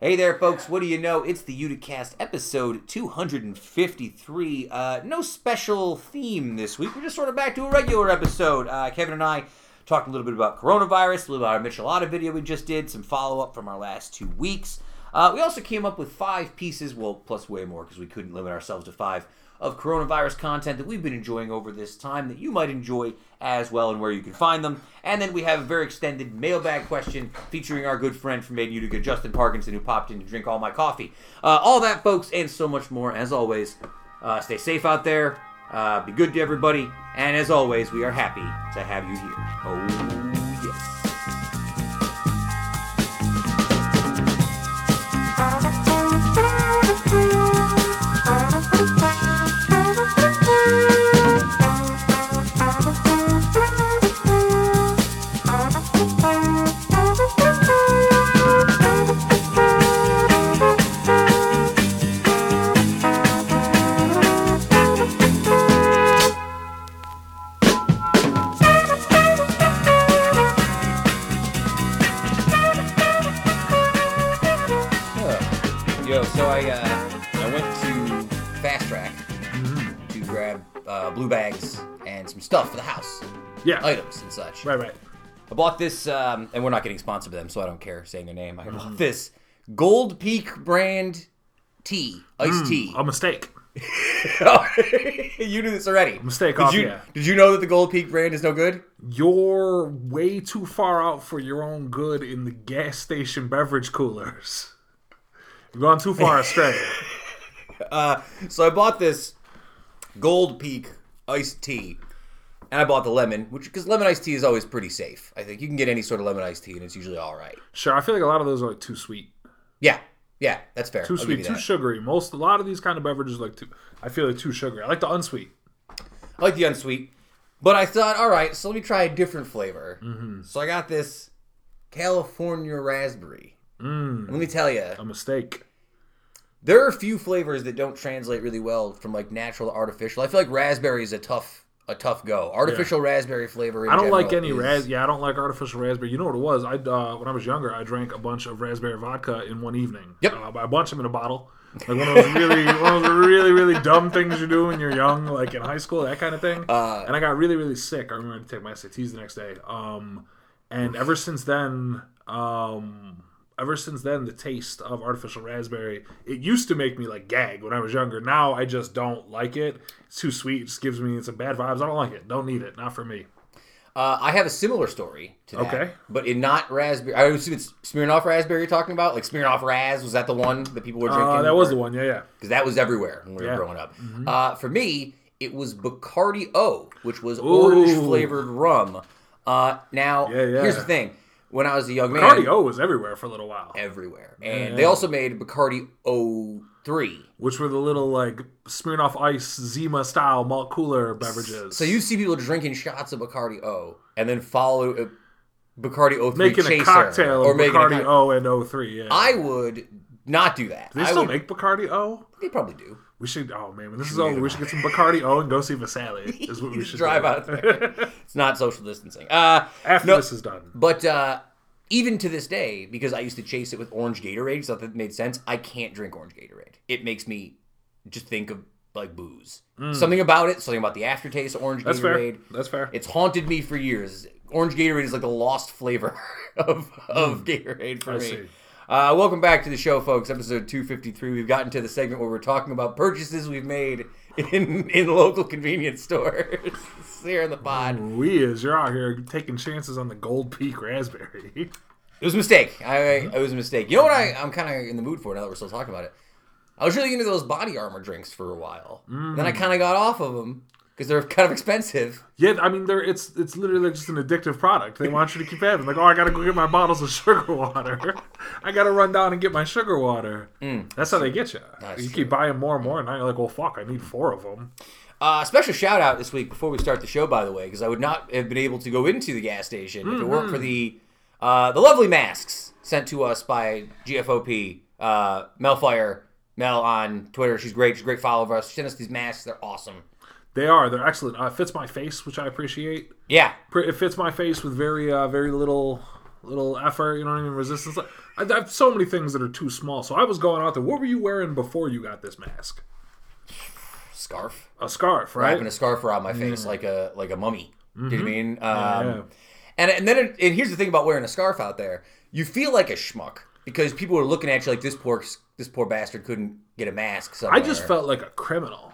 Hey there, folks. What do you know? It's the Uticast episode 253. Uh, no special theme this week. We're just sort of back to a regular episode. Uh, Kevin and I talked a little bit about coronavirus, a little about our Michelada video we just did, some follow up from our last two weeks. Uh, we also came up with five pieces, well, plus way more because we couldn't limit ourselves to five, of coronavirus content that we've been enjoying over this time that you might enjoy as well and where you can find them. And then we have a very extended mailbag question featuring our good friend from Made Utica, Justin Parkinson, who popped in to drink all my coffee. Uh, all that, folks, and so much more. As always, uh, stay safe out there. Uh, be good to everybody. And as always, we are happy to have you here. Oh, Yeah. items and such. Right, right. I bought this, um, and we're not getting sponsored by them, so I don't care saying their name. I Mm-hmm. bought this Gold Peak brand tea, iced tea. A mistake. you knew this already. Mistake Did off, you, yeah. Did you know that the Gold Peak brand is no good? You're way too far out for your own good in the gas station beverage coolers. You've gone too far astray. So I bought this Gold Peak iced tea, and I bought the lemon, which because lemon iced tea is always pretty safe. I think you can get any sort of lemon iced tea, and it's usually all right. sure, I feel like a lot of those are like too sweet. Yeah, yeah, that's fair. Too I'll sweet, too that. sugary. Most a lot of these kind of beverages like too I feel like too sugary. I like the unsweet. I like the unsweet, but I thought, all right, so let me try a different flavor. Mm-hmm. So I got this California raspberry. Mm, Let me tell you, a mistake. there are a few flavors that don't translate really well from like natural to artificial. I feel like raspberry is a tough a tough go. Artificial raspberry flavor. I don't like any is- ras. Yeah, I don't like artificial raspberry. You know what it was? I uh, when I was younger, I drank a bunch of raspberry vodka in one evening. Yep. uh, I bunched them in a bottle. Like one of those really, one of those really, really dumb things you do when you're young, like in high school, that kind of thing. Uh, and I got really, really sick. I remember to take my SATs the next day. Um, and ever since then, um, ever since then, the taste of artificial raspberry, it used to make me like gag when I was younger. Now I just don't like it. It's too sweet. It just gives me some bad vibes. I don't like it. Don't need it. Not for me. Uh, I have a similar story to that. Okay. But in not raspberry. I assume it's Smirnoff raspberry you're talking about? Like Smirnoff Raz? Was that the one that people were drinking? Uh, that was the one. Yeah, yeah. Because that was everywhere when we were growing up. Uh, for me, it was Bacardi O, which was orange flavored rum. Uh, now, Yeah, yeah. here's the thing. When I was a young man, Bacardi O was everywhere for a little while, everywhere. And they also made Bacardi O3. which were the little like Smirnoff Ice Zima style malt cooler beverages. So you see people drinking shots of Bacardi O and then follow uh, Bacardi O3 making chaser, a cocktail or Bacardi cock- O and O3. Yeah, I would not do that. they I still would, make Bacardi O. They probably do. We should. Oh man, when this is over, we should get some Bacardi O and go see Vasali. Is what we should drive do. out there. it's not social distancing. Uh, after No. this is done. But uh, even to this day, because I used to chase it with orange Gatorade, so that made sense. I can't drink orange Gatorade. It makes me just think of like booze. Something about it. Something about the aftertaste of orange Mm. That's fair. Gatorade. That's fair. It's haunted me for years. Orange Gatorade is like the lost flavor of, of Gatorade for Mm. I me. see. Uh, welcome back to the show, folks. Episode 253. We've gotten to the segment where we're talking about purchases we've made in in local convenience stores here in the pod. We is you're out here taking chances on the Gold Peak raspberry. It was a mistake. I it was a mistake. You know what I, I'm kind of in the mood for now that we're still talking about it. I was really into those body armor drinks for a while. Then I kind of got off of them because they're kind of expensive. Yeah, I mean, they're it's it's literally just an addictive product. They want you to keep having. Like, oh, I gotta go get my bottles of sugar water. I gotta run down and get my sugar water. That's how they get you. That's you true. keep buying more and more, and now you're like, well, fuck, I need four of them. Uh, special shout out this week before we start the show, by the way, because I would not have been able to go into the gas station if it weren't for the uh, the lovely masks sent to us by GFOP uh, Melfire Mel on Twitter. She's great. She's a great follower of us. She sent us these masks. They're awesome. They are. They're excellent. Uh, it fits my face, which I appreciate. Yeah, It fits my face with very, uh, very little little effort. You know what I mean? Resistance. I, I have so many things that are too small. So I was going out there. What were you wearing before you got this mask? Scarf. A scarf, right? Wrapping a scarf around my face like a like a mummy. Do you know what I mean? Um, yeah. And and then it, and here's the thing about wearing a scarf out there: you feel like a schmuck because people are looking at you like this poor this poor bastard couldn't get a mask. Somewhere. I just felt like a criminal.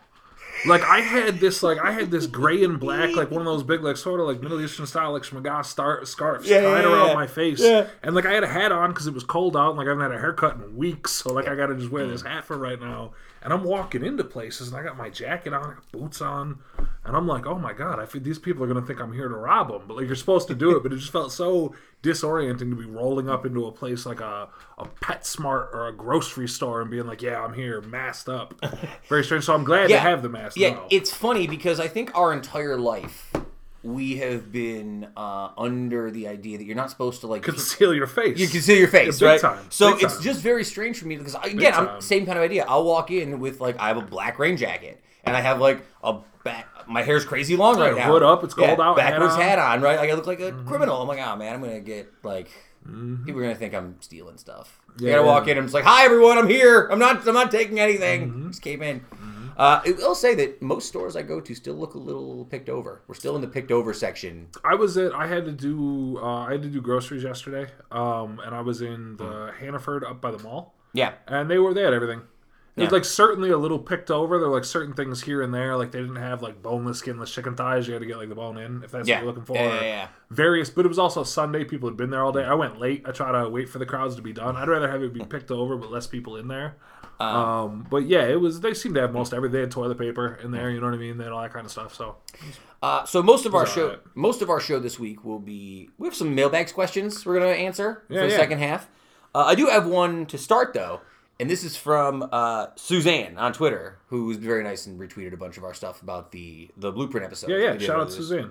Like I had this, like I had this gray and black, like one of those big, like sort of like Middle Eastern style, like shemagh star scarves Yeah, tied yeah, around yeah. my face, Yeah. and like I had a hat on because it was cold out, and like I haven't had a haircut in weeks, so like I got to just wear this hat for right now. And I'm walking into places, and I got my jacket on, boots on, and I'm like, oh my god, I feel these people are gonna think I'm here to rob them, but like you're supposed to do it, but it just felt so disorienting to be rolling up into a place like a a PetSmart or a grocery store and being like, yeah, I'm here, masked up. Very strange. So I'm glad Yeah. to have the mask. Yeah, now. it's funny because I think our entire life we have been uh, under the idea that you're not supposed to like conceal your face. You can see your face, Yeah, right? time, So big it's time. just very strange for me because I, again, I'm same kind of idea. I'll walk in with like I have a black rain jacket and I have like a back. My hair's crazy long right now. hood up, it's cold out, hat Backwards on. Mm-hmm. hat on, right? Like I look like a criminal. I'm like, oh man, I'm gonna get like. People are gonna think I'm stealing stuff. Yeah. I Yeah, gotta yeah. walk in. I'm just like, "Hi, everyone. I'm here. I'm not. I'm not taking anything. Mm-hmm. Just came in." Uh, I will say that most stores I go to still look a little picked over. We're still in the picked over section. I was at. I had to do. Uh, I had to do groceries yesterday. Um, and I was in the Hannaford up by the mall, Yeah, and they were they had everything. It was Yeah. like certainly a little picked over. There were like certain things here and there. Like they didn't have like boneless, skinless chicken thighs. You had to get like the bone in if that's yeah, what you're looking for. Yeah, yeah, yeah. Various, but it was also Sunday. People had been there all day. I went late. I try to wait for the crowds to be done. I'd rather have it be picked over, but less people in there. Um, but yeah, it was. They seemed to have most everything. They had toilet paper in there. You know what I mean? They had all that kind of stuff. So Uh, so most of our show, alright. most of our show this week will be. We have some mailbags questions we're gonna answer Yeah, for the yeah. second half. Uh, I do have one to start though, and this is from uh, Suzanne on Twitter, who was very nice and retweeted a bunch of our stuff about the the blueprint episode. yeah, yeah. Shout out Suzanne.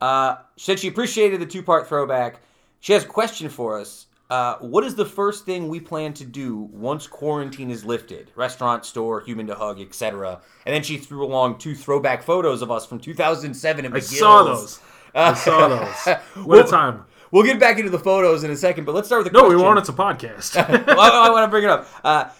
Uh, she said she appreciated the two part throwback. She has a question for us. Uh, what is the first thing we plan to do once quarantine is lifted? Restaurant, store, human to hug, etc. And then she threw along two throwback photos of us from 2007 in I McGill's. saw those. I saw those. What Well- a time. We'll get back into the photos in a second, but let's start with the No, question. we won't. It's a podcast. well, I, I want to bring it up. Uh,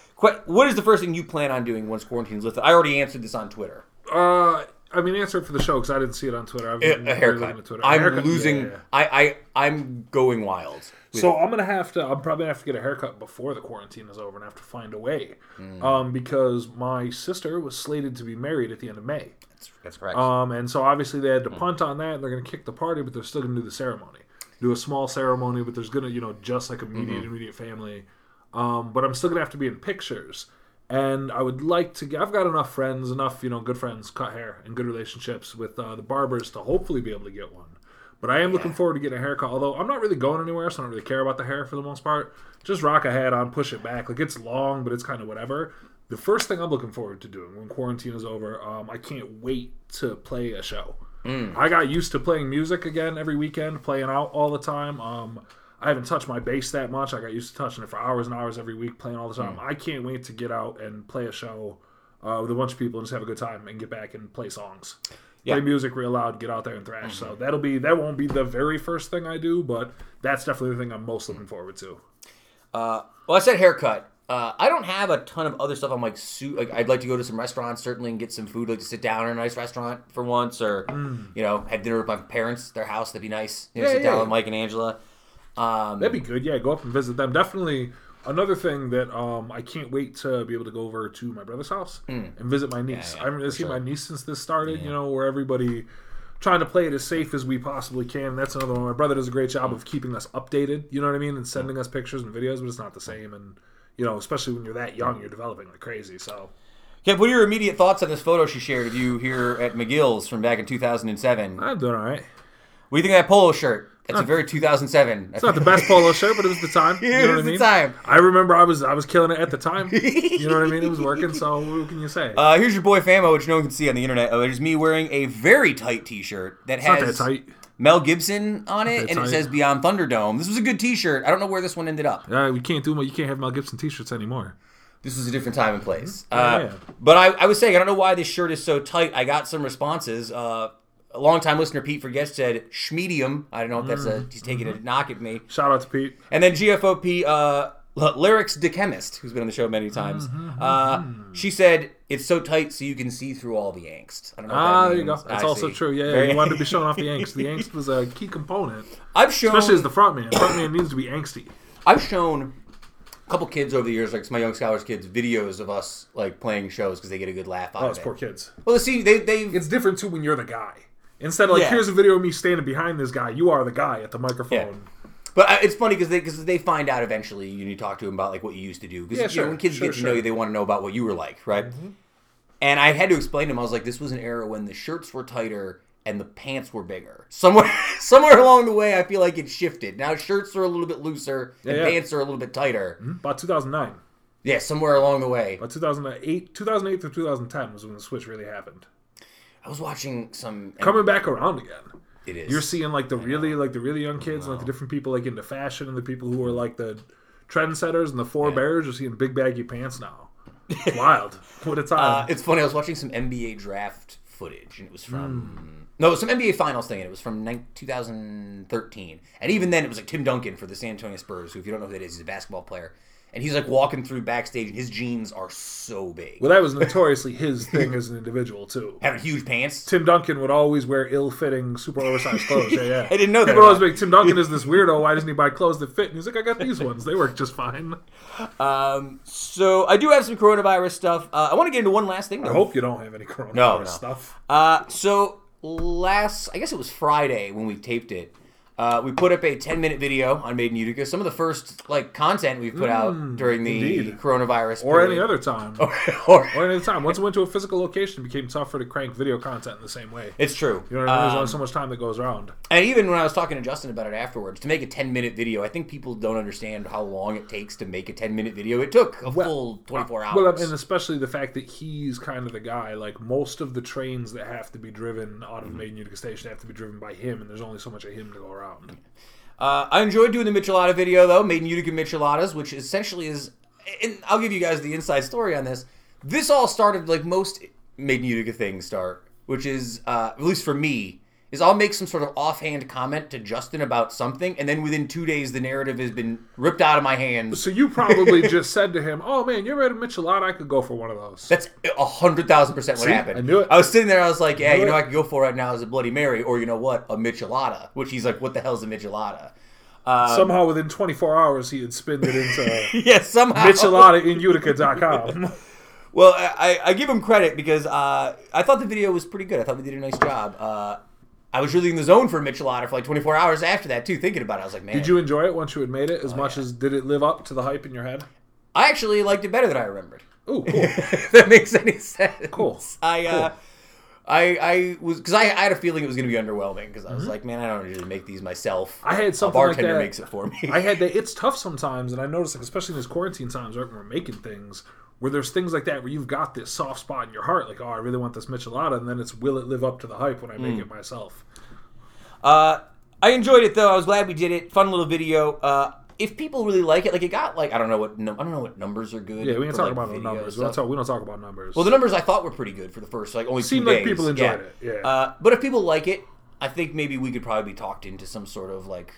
what is the first thing you plan on doing once quarantine is lifted? I already answered this on Twitter. uh, I mean, answer it for the show because I didn't see it on Twitter. I've A, been a haircut. Twitter. I'm haircut, losing. yeah, yeah. I, I I'm going wild. So I'm gonna have to. I'm probably gonna have to get a haircut before the quarantine is over, and have to find a way, Mm. um, because my sister was slated to be married at the end of May, that's, that's correct. um, and so obviously they had Hmm. to punt on that. and They're gonna kick the party, but they're still gonna do the ceremony, do a small ceremony, but there's gonna, you know, just like immediate Mm-hmm. immediate family. Um, but I'm still gonna have to be in pictures, and I would like to. get I've got enough friends, enough you know, good friends, cut hair, and good relationships with uh, the barbers to hopefully be able to get one. But I am looking forward to getting a haircut. Although I'm not really going anywhere, so I don't really care about the hair for the most part. Just rock a hat on, push it back. Like it's long, but it's kind of whatever. The first thing I'm looking forward to doing when quarantine is over, um, I can't wait to play a show. I got used to playing music again every weekend, playing out all the time. Um, I haven't touched my bass that much. I got used to touching it for hours and hours every week, playing all the time. I can't wait to get out and play a show uh, with a bunch of people and just have a good time and get back and play songs. Yeah. Play music real loud, get out there and thrash. So that'll be that won't be the very first thing I do, but that's definitely the thing I'm most looking forward to. Uh, well, I said haircut. Uh, I don't have a ton of other stuff. I'm like, su- like, I'd like to go to some restaurants certainly and get some food, like to sit down in a nice restaurant for once, or you know, have dinner with my parents, their house. That'd be nice. You know, Mm. Yeah, sit yeah, down with Mike and Angela. Um, That'd be good. Yeah, go up and visit them. Definitely another thing that um, I can't wait to be able to go over to my brother's house and visit my niece. Mm. Yeah, yeah, I haven't seen sure. my niece since this started. You know, where everybody trying to play it as safe as we possibly can. That's another one. My brother does a great job of keeping us updated. You know what I mean, and sending us pictures and videos, but it's not the same. And you know, especially when you're that young, you're developing like crazy. So Kev, what are your immediate thoughts on this photo she shared of you here at McGill's from back in 2007? I'm doing all right. What do you think of that polo shirt? That's a very 2007. It's not the best polo shirt, but it was the time. You It know what was I the mean? time. I remember I was I was killing it at the time. You know what I mean? It was working. So what can you say? Uh, here's your boy Famo, which no one can see on the internet. Uh, there's me wearing a very tight T-shirt that it's not that has tight. Mel Gibson on it, and it says Beyond Thunderdome. This was a good T-shirt. I don't know where this one ended up. Uh, we can't do. You can't have Mel Gibson T-shirts anymore. This was a different time and place. Uh, yeah. But I, I was saying, I don't know why this shirt is so tight. I got some responses. Uh, a longtime listener, Pete Forget, said Schmedium. I don't know if that's a he's taking a knock at me. Shout out to Pete. And then GFOP, uh, Lyrics the Chemist, who's been on the show many times, uh, she said it's so tight so you can see through all the angst. I don't know. Ah, there you go. That's I also see. true. Yeah, yeah. Very- You wanted to be showing off the angst. The angst was a key component, I've shown. especially as the front man. Front man needs to be angsty. I've shown a couple kids over the years, like my young scholars kids, videos of us like playing shows because they get a good laugh out of it. Oh, of it's it. poor kids. Well, see, they they've It's different too when you're the guy. Instead of like, Yeah. here's a video of me standing behind this guy. You are the guy at the microphone. But uh, it's funny because they because they find out eventually. You, you talk to them about like what you used to do. Because Yeah, you know, sure, when kids sure, get to sure. Mm-hmm. know you, they want to know about what you were like, right? And I had to explain to them. I was like, this was an era when the shirts were tighter and the pants were bigger. Somewhere somewhere along the way, I feel like it shifted. Now shirts are a little bit looser and Yeah, yeah. pants are a little bit tighter. About 2009. Yeah, somewhere along the way. About 2008, 2008 through 2010 was when the switch really happened. I was watching some. Coming back around again. It is. You're seeing like the really like the really young kids, like the different people like into fashion and the people who are like the trendsetters and the forebears. You're seeing big baggy pants now. It's wild. What a Uh, time. it's funny. I was watching some NBA draft footage, and it was from no, it was some NBA Finals thing, and it was from nine- 2013. And even then, it was like Tim Duncan for the San Antonio Spurs, who, if you don't know who that is, he's a basketball player. And he's like walking through backstage, and his jeans are so big, well, that was notoriously his thing as an individual too. having huge pants. Tim Duncan would always wear ill-fitting, super oversized clothes. Yeah, yeah. I didn't know that People always like, Tim Duncan is this weirdo. Why doesn't he buy clothes that fit? And he's like, I got these ones. They work just fine. Um, so I do have some coronavirus stuff. Uh, I want to get into one last thing. I hope you don't have any coronavirus No, no. stuff. Uh, so last, I guess it was Friday when we taped it. Uh, we put up a 10 minute video on Made in Utica. Some of the first like content we've put out during the Mm, indeed. coronavirus Or period. any other time. or, Or any other time. Once it went to a physical location, it became tougher to crank video content in the same way. it's true. You know what I mean? There's Um, only so much time that goes around. and even when I was talking to Justin about it afterwards, to make a 10 minute video, I think people don't understand how long it takes to make a 10 minute video. It took a full 24 hours. Well, and especially the fact that he's kind of the guy. Like most of the trains that have to be driven out Mm-hmm. of Main Utica Station have to be driven by him, and there's only so much of him to go around. Uh, I enjoyed doing the Michelada video though, made in Utica Micheladas, which essentially is. And I'll give you guys the inside story on this. This all started like most made in Utica things start, which is uh, at least for me. Is I'll make some sort of offhand comment to Justin about something, and then within two days the narrative has been ripped out of my hands. So you probably just said to him, "Oh man, you're had a Michelada? I could go for one of those." That's a hundred thousand percent what See? happened. I knew it. I was sitting there. I was like, "Yeah, you know, it. I could go for right now as a Bloody Mary, or you know what, a Michelada." Which he's like, "What the hell's a Michelada?" Uh, Somehow within 24 hours, he had spinned it into yeah, somehow Michelada in Utica.com. Well, I, I give him credit because uh, I thought the video was pretty good. I thought we did a nice job. Uh, I was really in the zone for a Michelada for like 24 hours after that too. Thinking about it, I was like, man, Did you enjoy it once you had made it? Oh, As much as did it live up to the hype in your head? I actually liked it better than I remembered. Oh, cool. if that makes any sense. Cool. I uh, I I was because I, I had a feeling it was going to be underwhelming because I was like, man, I don't usually make these myself. Mm-hmm. I had a something like bartender that. makes it for me. I had that. It's tough sometimes, and I noticed, like, especially in these quarantine times, right, when we're making things, where there's things like that where you've got this soft spot in your heart, like, oh, I really want this Michelada, and then it's will it live up to the hype when I Mm. make it myself? Uh, I enjoyed it though. I was glad we did it. Fun little video. Uh, if people really like it, like it got like I don't know what num- I don't know what numbers are good. Yeah, we can talk like, about the numbers. We don't talk, we don't talk about numbers. Well, the numbers I thought were pretty good for the first like only Seemed two like days. people enjoyed it, yeah. Uh, but if people like it, I think maybe we could probably be talked into some sort of like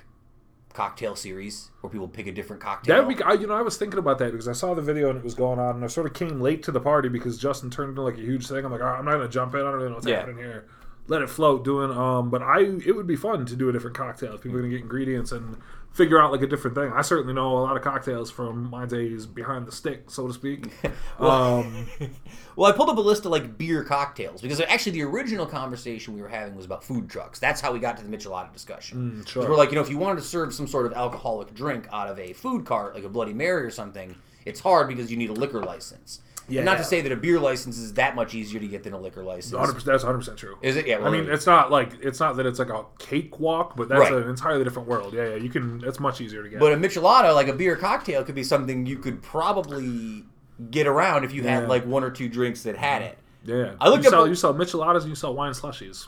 cocktail series where people pick a different cocktail. That week, I, you know, I was thinking about that because I saw the video and it was going on, and I sort of came late to the party because Justin turned into like a huge thing. I'm like, all right, I'm not gonna jump in. I don't really know what's Yeah. happening here. Let it float, doing. Um, but I, it would be fun to do a different cocktail. If people are gonna get ingredients and figure out like a different thing. I certainly know a lot of cocktails from my days behind the stick, so to speak. um, Well, I pulled up a list of like beer cocktails because actually the original conversation we were having was about food trucks. That's how we got to the Michelada discussion. Mm, sure. We're like, you know, if you wanted to serve some sort of alcoholic drink out of a food cart, like a Bloody Mary or something, it's hard because you need a liquor license. Yeah. Not to say that a beer license is that much easier to get than a liquor license. 100%, that's 100 percent true. Is it? Yeah. I mean, it's not like it's not that it's like a cakewalk, but that's Right. an entirely different world. Yeah, yeah. You can. It's much easier to get. But a michelada, like a beer cocktail, could be something you could probably get around if you had Yeah. like one or two drinks that had it. yeah, I looked you up Sell, you sell micheladas and you sell wine slushies.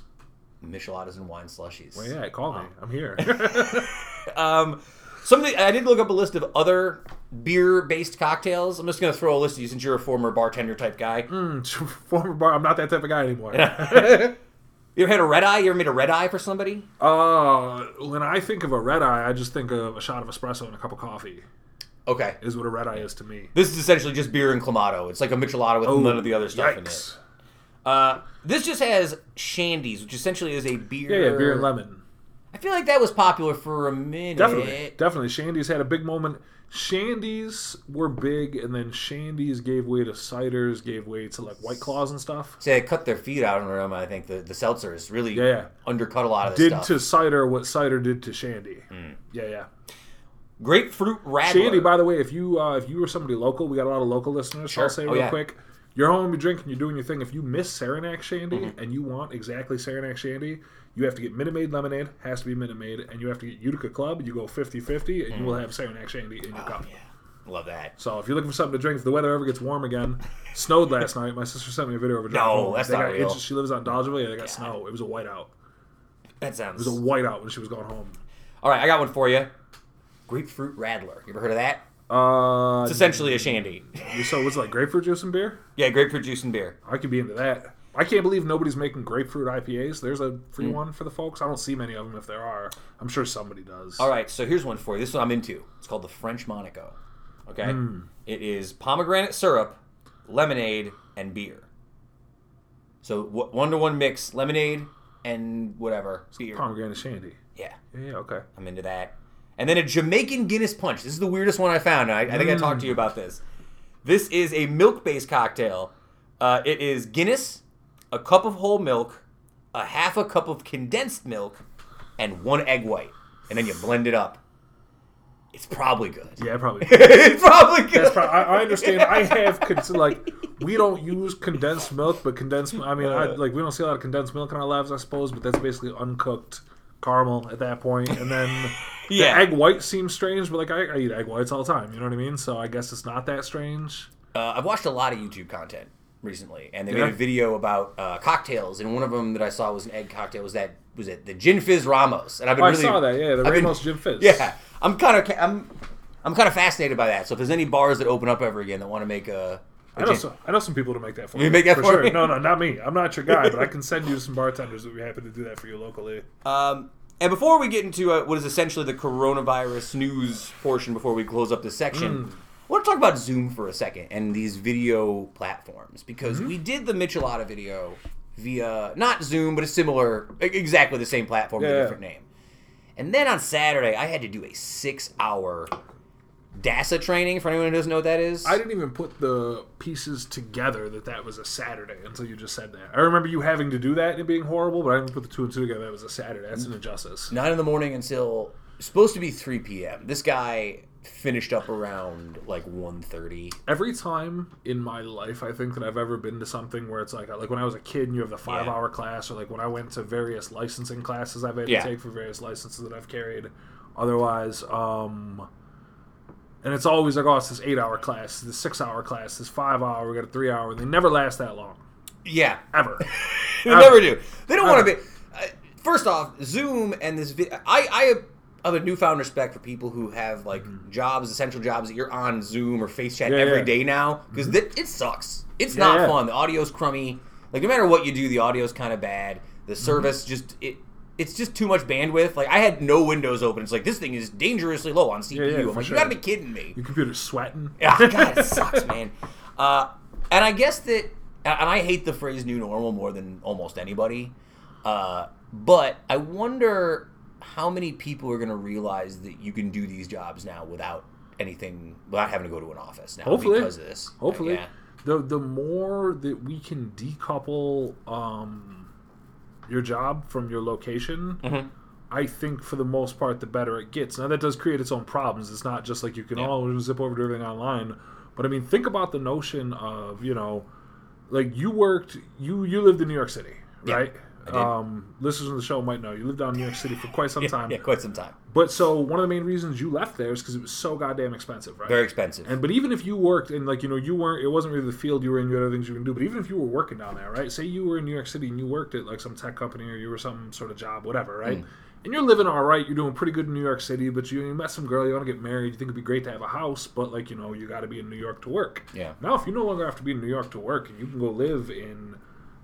Micheladas and wine slushies. Well, yeah, call me. I'm here. Um, something I did look up a list of other beer-based cocktails. I'm just gonna throw a list of you since you're a former bartender type guy. Mm, Former bar. I'm not that type of guy anymore. You ever had a red eye? You ever made a red eye for somebody? Uh, when I think of a red eye, I just think of a shot of espresso and a cup of coffee. Okay. Is what a red eye is to me. This is essentially just beer and clamato. It's like a michelada with none of the other stuff in it. Uh, this just has shandies, which essentially is a beer. Yeah, yeah, beer and lemon. I feel like that was popular for a minute. Definitely, definitely. Shandy's had a big moment. Shandy's were big, and then Shandy's gave way to ciders, gave way to like White Claws and stuff. So they cut their feet out on them. I think the, the seltzers really Yeah, yeah. undercut a lot of this Did stuff. to cider what cider did to Shandy. Hmm. Yeah, yeah. Grapefruit Radler. Shandy, by the way, if you uh, if you were somebody local, we got a lot of local listeners. So I'll say Oh, real yeah. quick. You're home, you're drinking, you're doing your thing. If you miss Saranac Shandy Mm-hmm. and you want exactly Saranac Shandy, you have to get Minute Maid Lemonade, has to be Minute Maid, and you have to get Utica Club. You go 50 50, and you will have Saranac Shandy in your cup. Mm. Oh, yeah. Love that. So if you're looking for something to drink, if the weather ever gets warm again, snowed last night. My sister sent me a video of a No, home. that's They not got real. inches- She lives on Dolgeville. Yeah, they got snow. It was a whiteout. That sounds. It was a whiteout when she was going home. All right, I got one for you. Grapefruit Radler. You ever heard of that? Uh, It's essentially a shandy. so what's it like grapefruit juice and beer? yeah, grapefruit juice and beer. I could be into that. I can't believe nobody's making grapefruit IPAs. There's a free Hmm. one for the folks. I don't see many of them. If there are, I'm sure somebody does. All right, so here's one for you. This one I'm into. It's called the French Monaco. Okay, Hmm. it is pomegranate syrup, lemonade, and beer. So one to one mix, lemonade and whatever beer. Pomegranate shandy. Yeah, Yeah, yeah, okay. I'm into that. And then a Jamaican Guinness Punch. This is the weirdest one I found. I, I think I talked to you about this. This is a milk-based cocktail. Uh, it is Guinness, a cup of whole milk, a half a cup of condensed milk, and one egg white, and then you blend it up. It's probably good. Yeah, probably. it's probably good. Pro- I, I understand. I have cons- like we don't use condensed milk, but condensed. I mean, I, like we don't see a lot of condensed milk in our lives, I suppose. But that's basically uncooked caramel at that point, and then Yeah. the egg white seems strange. But like I, I eat egg whites all the time. You know what I mean? So I guess it's not that strange. Uh, I've watched a lot of YouTube content recently, and they Yeah. made a video about uh, cocktails, and one of them that I saw was an egg cocktail. Was that was it the Gin Fizz Ramos? And I've been Oh, I saw that. Yeah, the I've been- Ramos Gin Fizz. Yeah, I'm kind of I'm I'm kind of fascinated by that. So if there's any bars that open up ever again that want to make a, I know, some, I know some people to make that for You make that for me? No, no, not me. I'm not your guy, but I can send you some bartenders that would be happy to do that for you locally. Um, and before we get into uh, what is essentially the coronavirus news portion, before we close up this section, I want to talk about Zoom for a second and these video platforms because mm-hmm. we did the Michelada video via not Zoom, but a similar, exactly the same platform, with a different name. And then on Saturday, I had to do a six-hour DASA training. For anyone who doesn't know what that is, I didn't even put the pieces together that that was a Saturday until you just said that. I remember you having to do that and it being horrible, but I didn't put the two and two together. That was a Saturday. That's an injustice. nine in the morning until supposed to be 3 p.m. This guy finished up around like 1.30 Every time in my life, I think that I've ever been to something where it's like, like when I was a kid and you have the five Yeah. hour class, or like when I went to various licensing classes I've had Yeah. to take for various licenses that I've carried. Otherwise, um, and it's always like, oh, it's this eight hour class, this six hour class, this five hour, we got a three hour, and they never last that long. yeah Ever. They never do. They don't want to be. Uh, first off, Zoom and this. video I I have a newfound respect for people who have like jobs, essential jobs that you're on Zoom or Face Chat Mm-hmm. Yeah, every yeah. day now because it sucks. It's Yeah, not yeah. fun. The audio's crummy. Like no matter what you do, the audio's kind of bad. The Mm-hmm. service just it. It's just too much bandwidth. Like I had no windows open. It's like this thing is dangerously low on CPU. yeah, I'm like, sure. you gotta be kidding me. Your computer's sweating. Ah, God, it sucks, man. Uh, and I guess that, and I hate the phrase "new normal" more than almost anybody. Uh, but I wonder how many people are going to realize that you can do these jobs now without anything, without having to go to an office now Hopefully. because of this. Hopefully, Yeah. the the more that we can decouple um, your job from your location, Mm-hmm. I think for the most part, the better it gets. Now that does create its own problems. It's not just like you can Yeah. oh zip over to everything online, but I mean think about the notion of you know, like you worked you you lived in New York City, right? Um, listeners of the show might know you lived down in New York City for quite some time. Yeah, quite some time. But so one of the main reasons you left there is because it was so goddamn expensive, right? Very expensive. And but even if you worked and like you know you weren't, it wasn't really the field you were in. You had other things you can do. But even if you were working down there, right? Say you were in New York City and you worked at like some tech company or you were some sort of job, whatever, right? Mm. And you're living all right. You're doing pretty good in New York City, but you, you met some girl. You want to get married. You think it'd be great to have a house, but like you know you got to be in New York to work. Yeah. Now if you no longer have to be in New York to work and you can go live in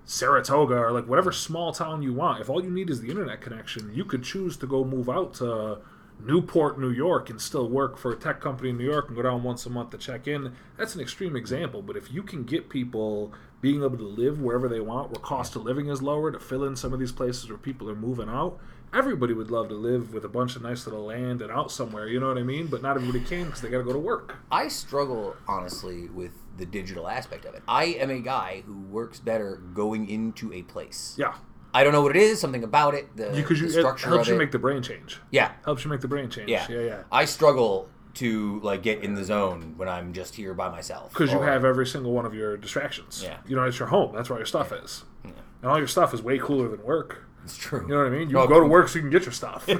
Saratoga or like whatever small town you want. If all you need is the internet connection, you could choose to go move out to Newport, New York, and still work for a tech company in New York and go down once a month to check in. That's an extreme example, but if you can get people being able to live wherever they want, where cost of living is lower, to fill in some of these places where people are moving out, everybody would love to live with a bunch of nice little land and out somewhere. You know what I mean? But not everybody can because they got to go to work. I struggle honestly with the digital aspect of it. I am a guy who works better going into a place. Yeah, I don't know what it is, something about it, the, because the you, it structure helps you it. make the brain change. yeah, Helps you make the brain change. yeah, yeah, yeah. I struggle to like get in the zone when I'm just here by myself. Because you have every single one of your distractions. Yeah. You know, it's your home. That's where your stuff is. Yeah. And all your stuff is way cooler than work. It's true. You know what I mean? You go to work so you can get your stuff.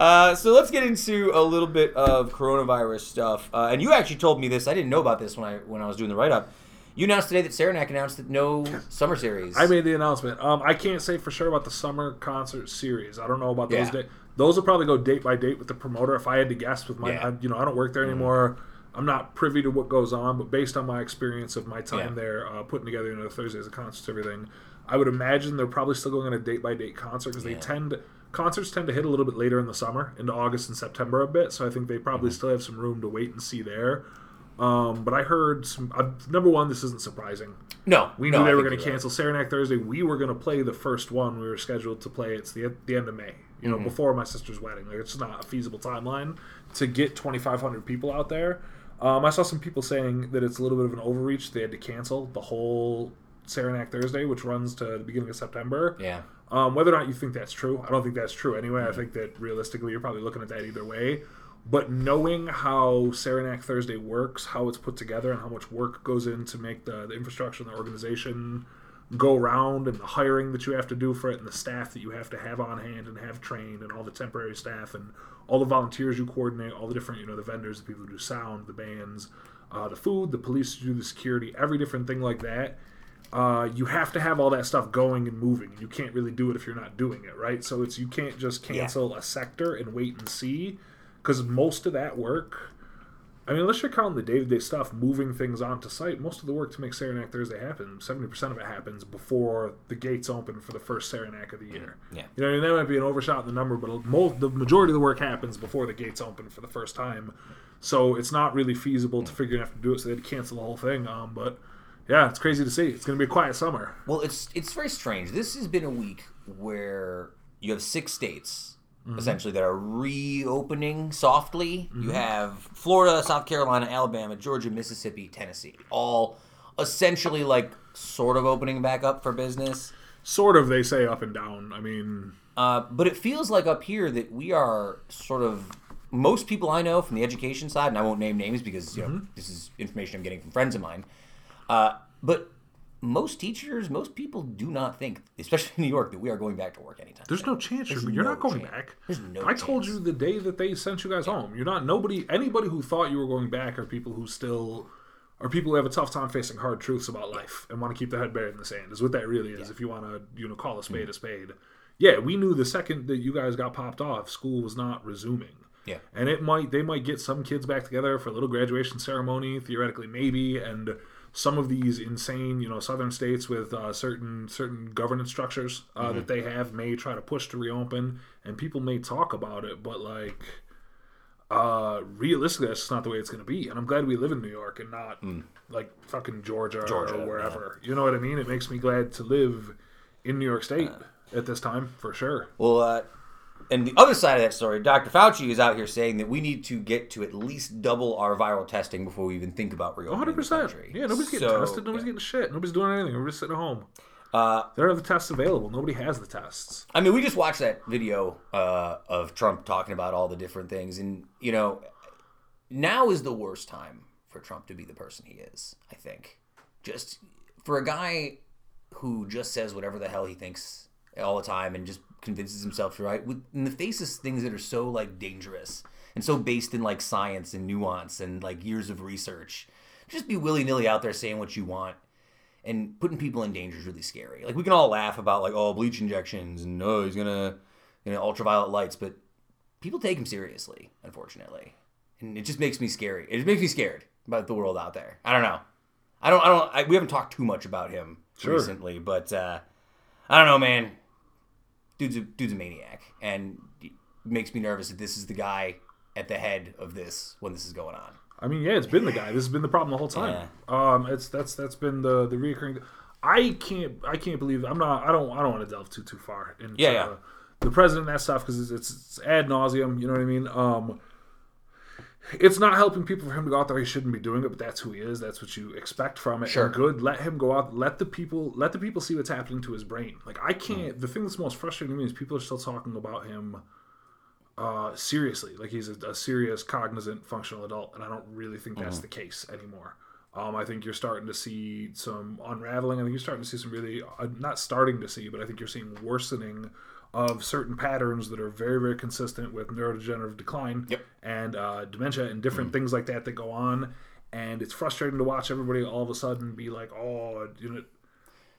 Uh, so let's get into a little bit of coronavirus stuff. Uh, and you actually told me this. I didn't know about this when I when I was doing the write up. You announced today that Saranac announced that no summer series. I made the announcement. Um, I can't say for sure about the summer concert series. I don't know about those Yeah. Those will probably go date by date with the promoter. If I had to guess with my, Yeah. Mm-hmm. I, you know, I don't work there anymore. I'm not privy to what goes on, but based on my experience of my time Yeah. there, uh, putting together you know Thursdays of concerts, everything, I would imagine they're probably still going on a date by date concert because Yeah. they tend concerts tend to hit a little bit later in the summer, into August and September a bit. So I think they probably Mm-hmm. still have some room to wait and see there. Um, but I heard some. Uh, number one, this isn't surprising. no, We no, knew I they were going to you're right. cancel Saranac Thursday. We were going to play the first one. We were scheduled to play. It's the the end of May. You know, Mm-hmm. before my sister's wedding. Like it's not a feasible timeline to get 2,500 people out there. Um, I saw some people saying that it's a little bit of an overreach. They had to cancel the whole Saranac Thursday, which runs to the beginning of September. Yeah. Um, whether or not you think that's true, I don't think that's true anyway. I think that realistically, you're probably looking at that either way. But knowing how Saranac Thursday works, how it's put together, and how much work goes in to make the, the infrastructure and the organization go around and the hiring that you have to do for it, and the staff that you have to have on hand and have trained, and all the temporary staff, and all the volunteers you coordinate, all the different, you know, the vendors, the people who do sound, the bands, uh, the food, the police do the security, every different thing like that uh, you have to have all that stuff going and moving. You can't really do it if you're not doing it, right? So it's you can't just cancel a sector and wait and see, because most of that work, I mean, unless you're counting the day-to-day stuff, moving things onto site, most of the work to make Saranac Thursday happen, seventy percent of it happens before the gates open for the first Saranac of the year. Yeah. You know, what I mean, that might be an overshot in the number, but mo- the majority of the work happens before the gates open for the first time. So it's not really feasible to figure out to do it. So they had to cancel the whole thing. Um, but yeah, it's crazy to see. It's going to be a quiet summer. Well, it's it's very strange. This has been a week where you have six states Mm-hmm. essentially that are reopening softly. You have Florida, South Carolina, Alabama, Georgia, Mississippi, Tennessee, all essentially like sort of opening back up for business. Sort of, they say up and down. I mean, Uh, but it feels like up here that we are sort of most people I know from the education side, and I won't name names because you know Mm-hmm. this is information I'm getting from friends of mine. Uh, but most teachers, most people do not think, especially in New York, that we are going back to work anytime. there's soon. no chance you're, There's you're no not going chance. back. There's no I told chance. you the day that they sent you guys home. You're not nobody. Anybody who thought you were going back are people who still are people who have a tough time facing hard truths about life and want to keep their head buried in the sand. Is what that really is. If you want to, you know, call a spade Mm. a spade. Yeah, we knew the second that you guys got popped off, school was not resuming. Yeah. and it might they might get some kids back together for a little graduation ceremony theoretically maybe and some of these insane you know southern states with uh, certain certain governance structures uh, that they have may try to push to reopen and people may talk about it but like uh realistically that's just not the way it's going to be. And i'm glad we live in new york and not like fucking georgia, Georgia, or wherever. You know what i mean? It makes me glad to live in new york state at this time for sure. Well, uh, and the other side of that story, Dr. Fauci is out here saying that we need to get to at least double our viral testing before we even think about reopening hundred the percent. country. Yeah, nobody's getting So, tested. Nobody's getting shit. Nobody's doing anything. We're just sitting at home. Uh, They don't have the tests available. Nobody has the tests. I mean, we just watched that video uh, of Trump talking about all the different things, and you know, now is the worst time for Trump to be the person he is. I think, just for a guy who just says whatever the hell he thinks all the time and just convinces himself to right with in the face of things that are so like dangerous and so based in like science and nuance and like years of research. Just be willy nilly out there saying what you want and putting people in danger is really scary. Like we can all laugh about like oh bleach injections and oh he's gonna you know ultraviolet lights, but people take him seriously, unfortunately, and it just makes me scary. It just makes me scared about the world out there. I don't know. I don't. I don't. I, we haven't talked too much about him Sure. recently, but uh, I don't know, man. Dude's a, dude's a maniac, and makes me nervous that this is the guy at the head of this when this is going on. I mean, yeah, it's been the guy. This has been the problem the whole time. Um, it's that's that's been the the reoccurring. I can't I can't believe I'm not I don't I don't want to delve too too far into Yeah, yeah. uh, the president and that stuff because it's, it's ad nauseum. You know what I mean? Um, it's not helping people for him to go out there. He shouldn't be doing it, but that's who he is. That's what you expect from it. Sure. And good. Let him go out. Let the people. Let the people see what's happening to his brain. Like I can't. The thing that's most frustrating to me is people are still talking about him uh, seriously. Like he's a, a serious, cognizant, functional adult, and I don't really think that's the case anymore. Um, I think you're starting to see some unraveling. I think you're starting to see some really, uh, not starting to see, but I think you're seeing worsening of certain patterns that are very, very consistent with neurodegenerative decline Yep. and uh, dementia and different things like that that go on. And it's frustrating to watch everybody all of a sudden be like, oh, you know,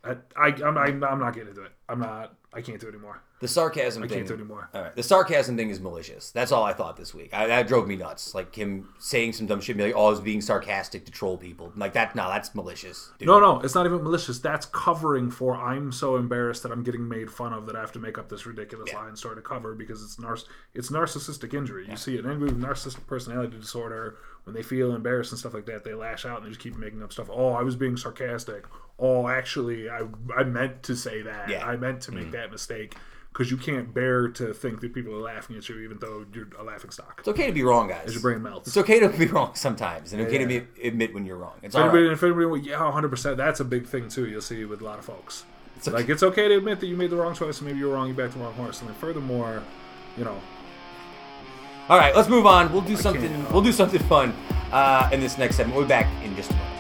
I, I, I'm, I'm, I'm not getting into it. I'm not, I can't do it anymore. The sarcasm I thing. can't do it anymore. All right. The sarcasm thing is malicious. That's all I thought this week. I, that drove me nuts. Like him saying some dumb shit, be like, "Oh, I was being sarcastic to troll people." Like that. No, that's malicious. Dude. No, no, it's not even malicious. That's covering for I'm so embarrassed that I'm getting made fun of that I have to make up this ridiculous line story to cover because it's nar- it's narcissistic injury. You see it in anybody with narcissistic personality disorder when they feel embarrassed and stuff like that, they lash out and they just keep making up stuff. Oh, I was being sarcastic. Oh, actually, I I meant to say that. Yeah. I meant to make that mistake because you can't bear to think that people are laughing at you even though you're a laughing stock. It's okay to be wrong, guys. As Your brain melts. It's okay to be wrong sometimes, and okay to be, admit when you're wrong. It's If all anybody, right. if anybody, yeah, 100%. That's a big thing, too, you'll see with a lot of folks. okay. Like, it's okay to admit that you made the wrong choice and maybe you were wrong, you backed the wrong horse. And then, furthermore, you know, All right, let's move on. We'll do something. We'll do something fun uh, in this next segment. We'll be back in just a moment.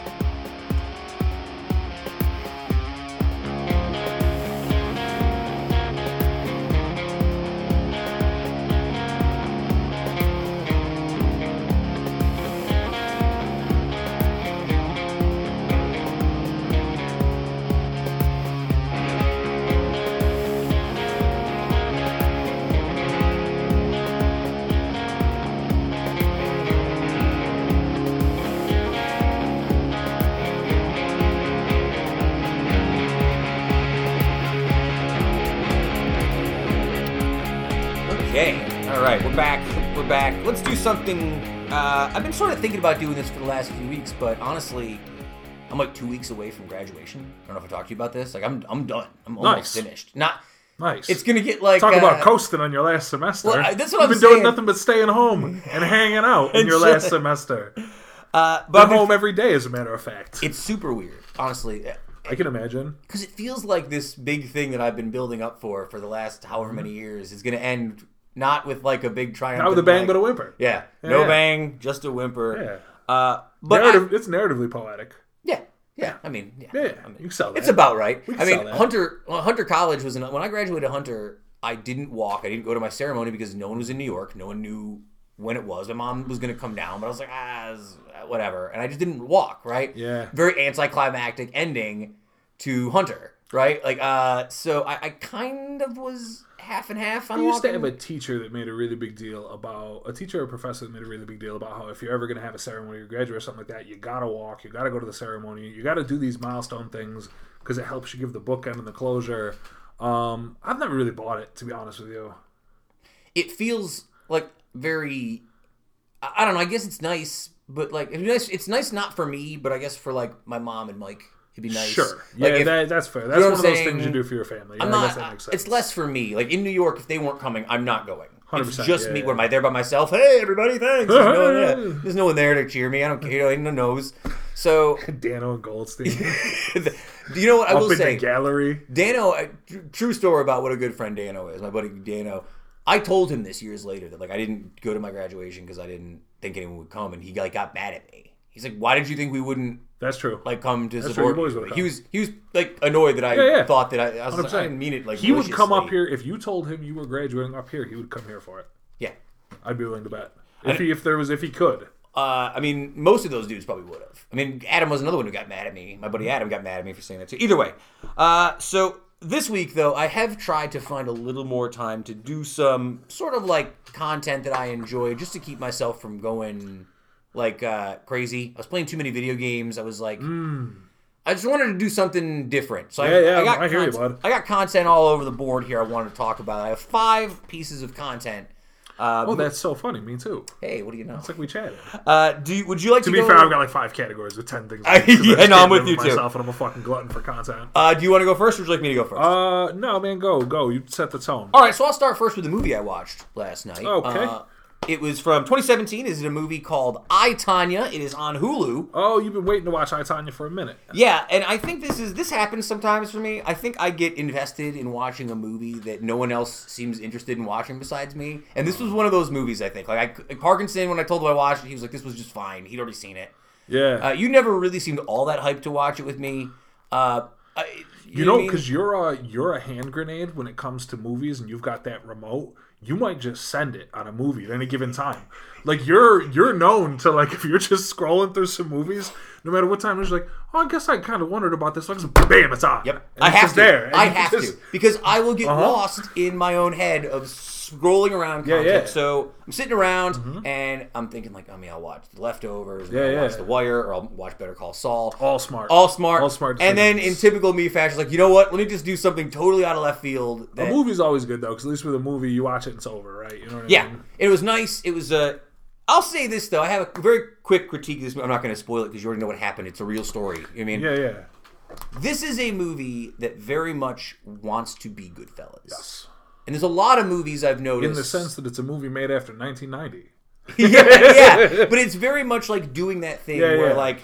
Something. Uh, I've been sort of thinking about doing this for the last few weeks, but honestly, I'm like two weeks away from graduation. I don't know if I talked to you about this. Like, I'm I'm done. I'm almost Nice. finished. Not. nice. It's gonna get like Talk uh, about coasting on your last semester. Well, I- that's what You've I'm been doing nothing but staying home and hanging out in your last semester. Uh, but I've home every day, as a matter of fact. it's super weird, honestly, I can imagine. because it feels like this big thing that I've been building up for for the last however many years is gonna end not with like a big triumph. Not with a bang, but a whimper. yeah, no Yeah. bang, just a whimper. Yeah. Uh, but I- it's narratively poetic. Yeah, yeah. I mean, yeah. Yeah, I mean, you sell that. It's about right. I mean. Hunter well, Hunter College was in, when I graduated Hunter. I didn't walk. I didn't go to my ceremony because no one was in New York. No one knew when it was. My mom was going to come down, but I was like, ah, whatever. And I just didn't walk. Right. Yeah. Very anticlimactic ending to Hunter. Right. Like, uh, so I, I kind of was half and half on I used to have a teacher that made a really big deal about a teacher or professor that made a really big deal about how if you're ever going to have a ceremony or graduate or something like that, you gotta walk, you gotta go to the ceremony, you gotta do these milestone things because it helps you give the bookend and the closure. Um, I've never really bought it to be honest with you. it feels like very I I don't know, I guess it's nice, but like it's nice it's nice not for me, but I guess for like my mom and Mike it'd be nice. Sure, yeah, if- that, that's fair. That's know one of I'm those things you do for your family. I'm I guess not that makes sense. it's less for me. Like in New York if they weren't coming, I'm not going. It's 100%, just yeah, me. yeah. What am I there by myself? Hey everybody, thanks. There's no, one there. There's no one there to cheer me. I don't care. You know, no knows. So Dano and Goldstein do you know what I up will in say? the gallery. Dano, uh, true story about what a good friend Dano is. My buddy Dano. I told him this years later that like I didn't go to my graduation because I didn't think anyone would come, and he like got mad at me. He's like, "Why did you think we wouldn't That's true. like come to true, support?" your boys would've He come. was he was like annoyed that I Yeah, yeah. thought that I, I, was like, 100%. I didn't mean it like he would come up maliciously. here if you told him you were graduating up here. He would come here for it. Yeah. I'd be willing to bet if he if there was if he could. Uh, I mean, most of those dudes probably would have. I mean, Adam was another one who got mad at me. My buddy Adam got mad at me for saying that too. Either way, uh, so this week though, I have tried to find a little more time to do some sort of like content that I enjoy, just to keep myself from going like uh, crazy. I was playing too many video games. I was like, I I just wanted to do something different. So Yeah, I, yeah, I got I hear you, content- bud. I got content all over the board here. I wanted to talk about. I have five pieces of content. Uh, Oh, that's so funny. Me too. hey, what do you know? It's like we chatted. Uh, do you, would you like to, To be fair, I've got like five categories with ten things. I- in it, 'cause yeah, no, I'm with you too. And I'm a fucking glutton for content. Uh, do you want to go first, or would you like me to go first? Uh, no, man, go, go. You set the tone. All right, so I'll start first with the movie I watched last night. Okay. It was from 2017. Is it a movie called I Tonya? It is on Hulu. Oh, you've been waiting to watch I Tonya for a minute. Yeah, and I think this is this happens sometimes for me. I think I get invested in watching a movie that no one else seems interested in watching besides me. And this was one of those movies. I think like I, like Parkinson when I told him I watched it, he was like, "This was just fine." He'd already seen it. Yeah. Uh, you never really seemed all that hyped to watch it with me. Uh, I, you I know, mean? because you're a you're a hand grenade when it comes to movies, and you've got that remote. You might just send it on a movie at any given time. Like you're you're known to like if you're just scrolling through some movies, no matter what time, just like, oh, I guess I kind of wondered about this. Like, bam, it's on. Yep. And I it's have to. there. I have just- to because I will get Uh-huh. lost in my own head of scrolling around Yeah, content. yeah. So I'm sitting around and I'm thinking like, I mean, I'll watch The Leftovers, or Yeah, I'll yeah. watch The Wire, or I'll watch Better Call Saul. All smart. All smart. All smart. And then in typical me fashion, like, you know what? Let me just do something totally out of left field. a That, movie's always good though, because at least with a movie, you watch it and it's over, right? You know what I yeah, mean? it was nice. It was Uh, I'll say this though. I have a very quick critique of this. I'm not going to spoil it because you already know what happened. It's a real story. I mean, Yeah, yeah. this is a movie that very much wants to be Goodfellas. Yes. And there's a lot of movies I've noticed In the sense that it's a movie made after 1990. yeah, yeah, but it's very much like doing that thing Yeah, where yeah. like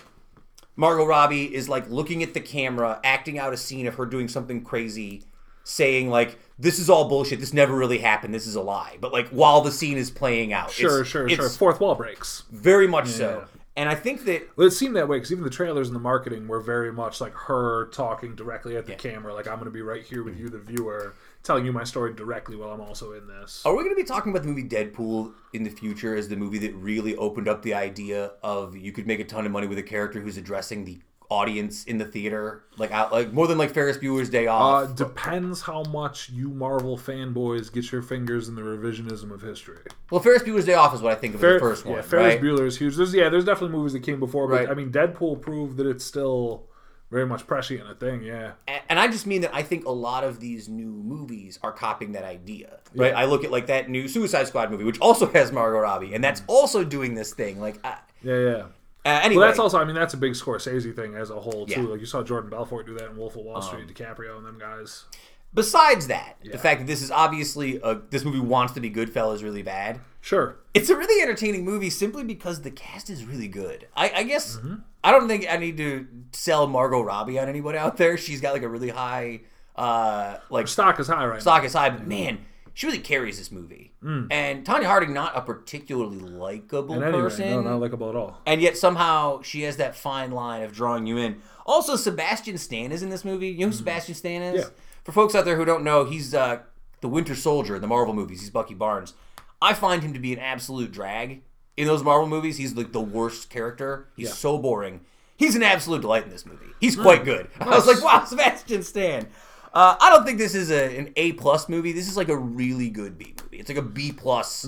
Margot Robbie is like looking at the camera, acting out a scene of her doing something crazy, saying like, "This is all bullshit. This never really happened. This is a lie." But like while the scene is playing out, Sure, it's, sure, it's sure. Fourth wall breaks. very much so. And I think that Well, it seemed that way because even the trailers and the marketing were very much like her talking directly at the camera, like I'm going to be right here with mm-hmm. you, the viewer, telling you my story directly while I'm also in this. Are we going to be talking about the movie Deadpool in the future as the movie that really opened up the idea of you could make a ton of money with a character who's addressing the audience in the theater, like out, like more than like Ferris Bueller's Day Uh, Off? depends how much you Marvel fanboys get your fingers in the revisionism of history. well, Ferris Bueller's Day Off is what I think of as the first one, yeah, Ferris right? Bueller is huge. There's yeah, there's definitely movies that came before, but Right. I mean, Deadpool proved that it's still very much prescient a thing. Yeah, A- and I just mean that I think a lot of these new movies are copying that idea, right? I look at like that new Suicide Squad movie, which also has Margot Robbie, and that's also doing this thing. Like, I, yeah, yeah. Uh, anyway, Well, that's also. I mean, that's a big Scorsese thing as a whole too. Yeah. Um, Like you saw Jordan Belfort do that in Wolf of Wall Street, DiCaprio, and them guys. besides that, the fact that this is obviously a, this movie wants to be Goodfellas really bad. Sure. It's a really entertaining movie simply because the cast is really good. I, I guess Mm-hmm. I don't think I need to sell Margot Robbie on anybody out there. She's got like a really high, uh, like Stock is high right now. stock is high, but man, she really carries this movie. Hmm. And Tonya Harding, not a particularly likable person, no, not likable at all. and yet somehow she has that fine line of drawing you in. Also, Sebastian Stan is in this movie. You know who hmm. Sebastian Stan is? Yeah. For folks out there who don't know, he's uh, the Winter Soldier in the Marvel movies. He's Bucky Barnes. I find him to be an absolute drag in those Marvel movies. He's like the worst character. He's so boring. He's an absolute delight in this movie. He's hmm. quite good. I was like, wow, Sebastian Stan. Uh, I don't think this is a, an A plus movie. This is like a really good B movie. It's like a B plus,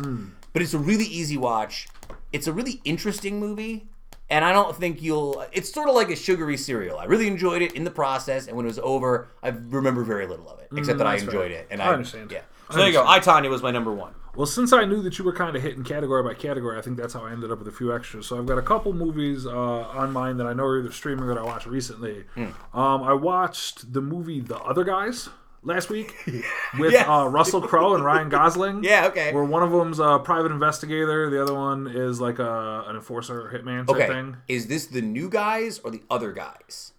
but it's a really easy watch. It's a really interesting movie, and I don't think you'll. It's sort of like a sugary cereal. I really enjoyed it in the process, and when it was over, I remember very little of it, except that I that's fair. enjoyed it. And I understand. Yeah. I So there you go. I Tonya was my number one. Well, since I knew that you were kind of hitting category by category, I think that's how I ended up with a few extras. So I've got a couple movies uh, on mine that I know are either streaming or that I watched recently. Hmm. Um, I watched the movie The Other Guys last week with Yes. uh, Russell Crowe and Ryan Gosling. Yeah. Okay. Where one of them's a private investigator, the other one is like a an enforcer, hitman type Okay. thing. Is this the new guys or the other guys?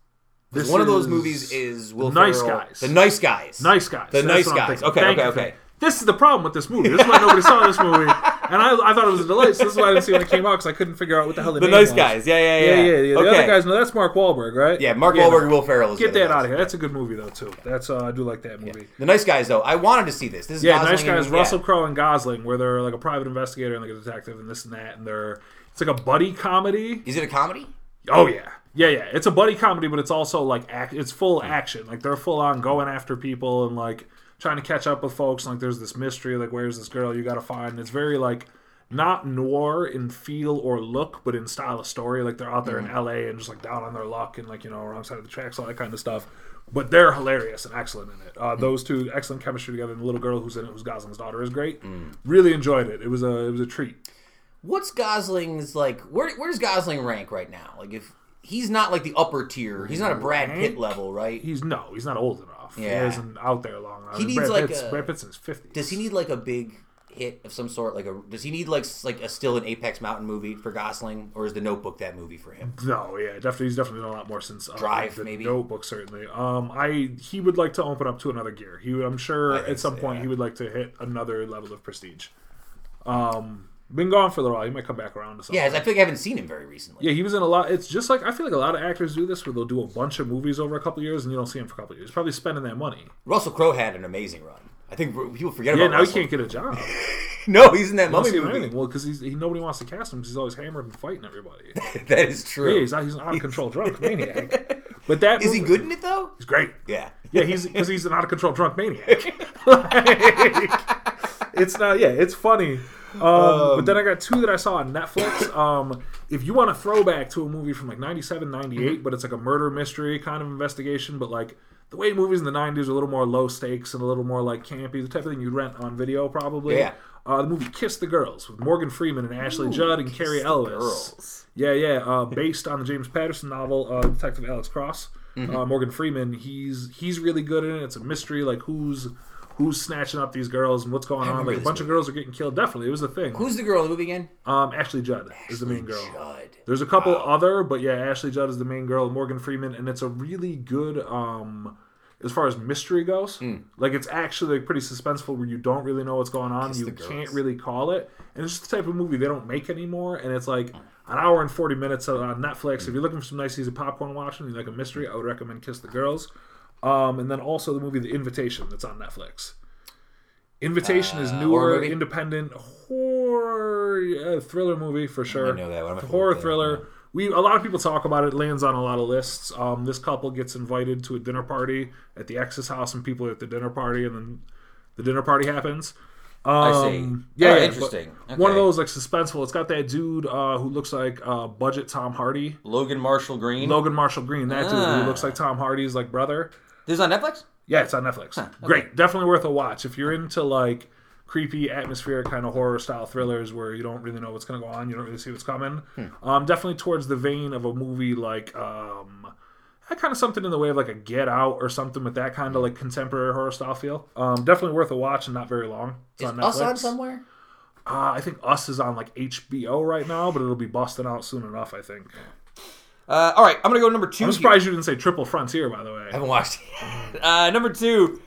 This One of those movies is Will Nice Ferrell- Guys. The Nice Guys. Nice Guys. The That's Nice Guys. Okay, Thank okay, okay. This is the problem with this movie. This is why nobody saw this movie, and I, I thought it was a delight. So this is why I didn't see when it came out because I couldn't figure out what the hell the, The name Nice was. Guys. Yeah, yeah, Yeah, yeah. yeah, yeah. The okay. other guys, no, that's Mark Wahlberg, right? Yeah, Mark Yeah, Wahlberg no. Will Ferrell. Is Get that out of here. That's a good movie though too. That's uh, I do like that movie. The Nice Guys, though, I wanted to see this. This is Yeah, Gosling nice guys. and- Russell yeah. Crowe and Gosling, where they're like a private investigator and like a detective and this and that, and they're it's like a buddy comedy. Is it a comedy? Oh yeah, yeah, yeah. It's a buddy comedy, but it's also like act. It's full action. Like they're full on going after people and like trying to catch up with folks. Like there's this mystery. Like where's this girl you got to find? And it's very like not noir in feel or look, but in style of story. Like they're out there Mm-hmm. in L.A. and just like down on their luck and like you know wrong side of the tracks, all that kind of stuff. But they're hilarious and excellent in it. Uh, Mm. those two excellent chemistry together. And the little girl who's in it, who's Gosling's daughter, is great. Mm. Really enjoyed it. It was a it was a treat. What's Gosling's like? Where where does Gosling rank right now? Like if he's not like the upper tier, he's not a Brad Pitt level, right? He's no, he's not old enough. Yeah. He isn't out there long enough. He needs, Brad like, Pitt's, a- Brad Pitt's in his fifties. Does he need like a big hit of some sort? Like a does he need like like a still an Apex Mountain movie for Gosling, or is The Notebook that movie for him? No, yeah, definitely. He's definitely done a lot more since uh, Drive, the maybe? Notebook, certainly. Um, I he would like to open up to another gear. He, would- I'm sure, I at some so, point, yeah. he would like to hit another level of prestige. Um, been gone for a little while. He might come back around to something. Yeah, I feel like I haven't seen him very recently. Yeah, he was in a lot. It's just like I feel like a lot of actors do this, where they'll do a bunch of movies over a couple years, and you don't see him for a couple years. Probably spending that money. Russell Crowe had an amazing run. I think people forget Yeah, about now he can't get a job. No, he's in that mummy see him in movie. anything. Well, because he's he, nobody wants to cast him because he's always hammered and fighting everybody. that is true. yeah, he's, not, he's an out of control drunk maniac. But that is he good in it though? He's great. Yeah. Yeah, he's because he's an out of control drunk maniac. Like, it's not. Yeah, it's funny. Um, but then I got two that I saw on Netflix. Um, if you want a throwback to a movie from like 97, 98, Mm-hmm. but it's like a murder mystery kind of investigation, but like the way movies in the 90s are a little more low stakes and a little more like campy, the type of thing you'd rent on video probably. Yeah. Uh, the movie Kiss the Girls with Morgan Freeman and Ashley Ooh, Judd and Cary the Elwes. Girls. Yeah, yeah. Uh, based on the James Patterson novel, uh, Detective Alex Cross. Mm-hmm. Uh, Morgan Freeman, he's he's really good in it. It's a mystery, like who's who's snatching up these girls and what's going on. Like a bunch of girls are getting killed. Definitely, it was a thing. Who's the girl in the movie again? Um, Ashley Judd is the main girl. Judd. There's a couple other, but yeah, Ashley Judd is the main girl. Morgan Freeman, and it's a really good. um as far as mystery goes, like it's actually like, pretty suspenseful where you don't really know what's going on. Kiss you can't really call it, and it's just the type of movie they don't make anymore. And it's like an hour and forty minutes on Netflix. If you're looking for some nice easy popcorn watching, you like a mystery, I would recommend Kiss the Girls. Um, and then also the movie The Invitation that's on Netflix. Invitation is Uh, horror newer, independent horror thriller movie for sure. I know that, horror look that thriller. We a lot of people talk about it. Lands on a lot of lists. Um, this couple gets invited to a dinner party at the ex's house, and people are at the dinner party, and then the dinner party happens. Um, I see. Yeah, Oh, interesting. but One of those like suspenseful. It's got that dude uh, who looks like uh, budget Tom Hardy, Logan Marshall Green. Logan Marshall Green. That dude Ah. who looks like Tom Hardy's like brother. This is on Netflix. Yeah, it's on Netflix. Great, definitely worth a watch if you're into like creepy, atmospheric kind of horror style thrillers where you don't really know what's going to go on, you don't really see what's coming. Um, definitely towards the vein of a movie like um, kind of something in the way of like a Get Out or something with that kind of like contemporary horror style feel. Um, definitely worth a watch and not very long. It's Is on Us on Netflix. somewhere? Uh, I think Us is on like HBO right now, but it'll be busting out soon enough. I think. Uh, all right, I'm gonna go number two. I'm here. surprised you didn't say Triple Frontier, by the way. I haven't watched it. uh, number two,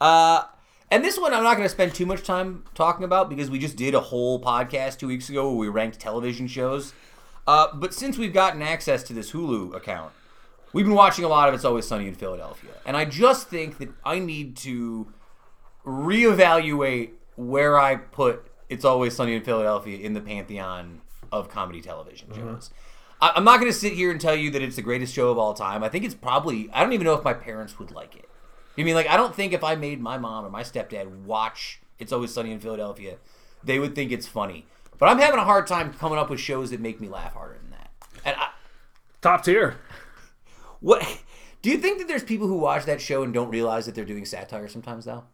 uh, and this one I'm not going to spend too much time talking about because we just did a whole podcast two weeks ago where we ranked television shows. Uh, but since we've gotten access to this Hulu account, we've been watching a lot of It's Always Sunny in Philadelphia, and I just think that I need to reevaluate where I put It's Always Sunny in Philadelphia in the pantheon of comedy television shows. I- I'm not going to sit here and tell you that it's the greatest show of all time. I think it's probably. I don't even know if my parents would like it. I mean, like, I don't think if I made my mom or my stepdad watch It's Always Sunny in Philadelphia, they would think it's funny. But I'm having a hard time coming up with shows that make me laugh harder than that. And I, Top tier. what do you think that there's people who watch that show and don't realize that they're doing satire sometimes, though?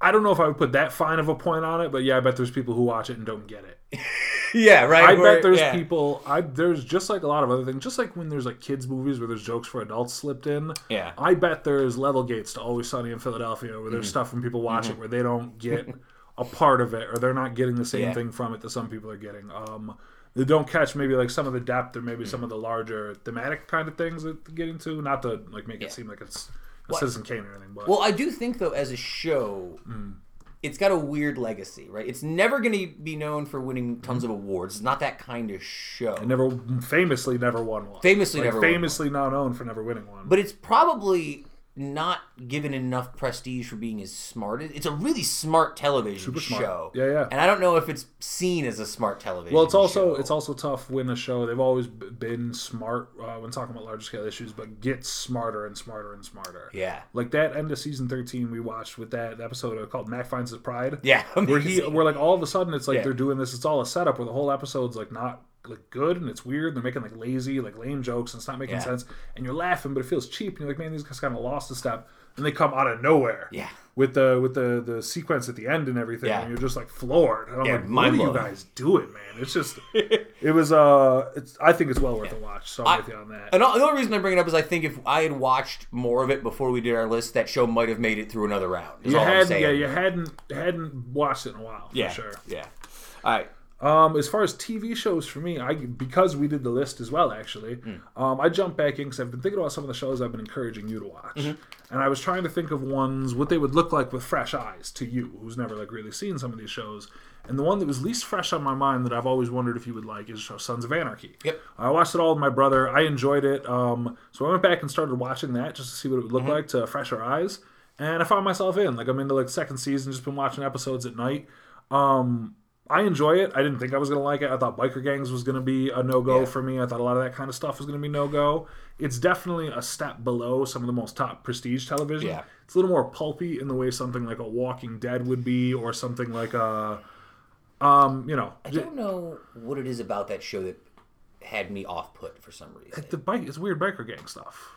I don't know if I would put that fine of a point on it, but yeah, I bet there's people who watch it and don't get it. Yeah, right. I bet there's people. I there's just like a lot of other things. Just like when there's like kids movies where there's jokes for adults slipped in. Yeah. I bet there's level gates to Always Sunny in Philadelphia where Mm-hmm. there's stuff when people watch it where they don't get a part of it or they're not getting the same Yeah. thing from it that some people are getting. Um, they don't catch maybe like some of the depth or maybe some of the larger thematic kind of things that they're getting to. Not to like make Yeah. it seem like it's a What? Citizen Kane or anything, but Well, I do think though, as a show, it's got a weird legacy, right? It's never going to be known for winning tons mm-hmm. of awards. It's not that kind of show. And never famously never won one. Famously Like, never won famously now known for never winning one. But it's probably not given enough prestige for being as smart. It- It's a really smart television smart. show. Yeah, yeah. And I don't know if it's seen as a smart television. Well, it's also show. it's also tough when a show they've always been smart uh, when talking about larger scale issues, but gets smarter and smarter and smarter. yeah, Like that end of season thirteen we watched with that episode called Mac finds his pride. yeah. where he where like all of a sudden it's like Yeah. they're doing this it's all a setup where the whole episode's like not like good and it's weird they're making like lazy like lame jokes and it's not making Yeah. sense and you're laughing but it feels cheap and you're like man these guys kind of lost a step and they come out of nowhere Yeah. with the with the the sequence at the end and everything Yeah. and you're just like floored and I'm Yeah, like what are you guys doing man it's just it was uh it's I think it's well worth a watch so I'm with you on that And the only reason I bring it up is I think if I had watched more of it before we did our list, that show might have made it through another round. you hadn't yeah you hadn't hadn't watched it in a while yeah, sure yeah. All right. Um, as far as TV shows for me, I because we did the list as well. Actually, um, I jumped back in because I've been thinking about some of the shows I've been encouraging you to watch, and I was trying to think of ones what they would look like with fresh eyes to you, who's never like really seen some of these shows. And the one that was least fresh on my mind that I've always wondered if you would like is show Sons of Anarchy. Yep. I watched it all with my brother. I enjoyed it. Um, so I went back and started watching that just to see what it would look like to fresher eyes. And I found myself in. Like I'm into like second season, just been watching episodes at night. Um, I enjoy it. I didn't think I was gonna like it. I thought biker gangs was gonna be a no go Yeah. for me. I thought a lot of that kind of stuff was gonna be no go. It's definitely a step below some of the most top prestige television. Yeah. It's a little more pulpy in the way something like a Walking Dead would be, or something like a, um, you know, I don't know what it is about that show that had me off put for some reason. the bike. It's weird biker gang stuff.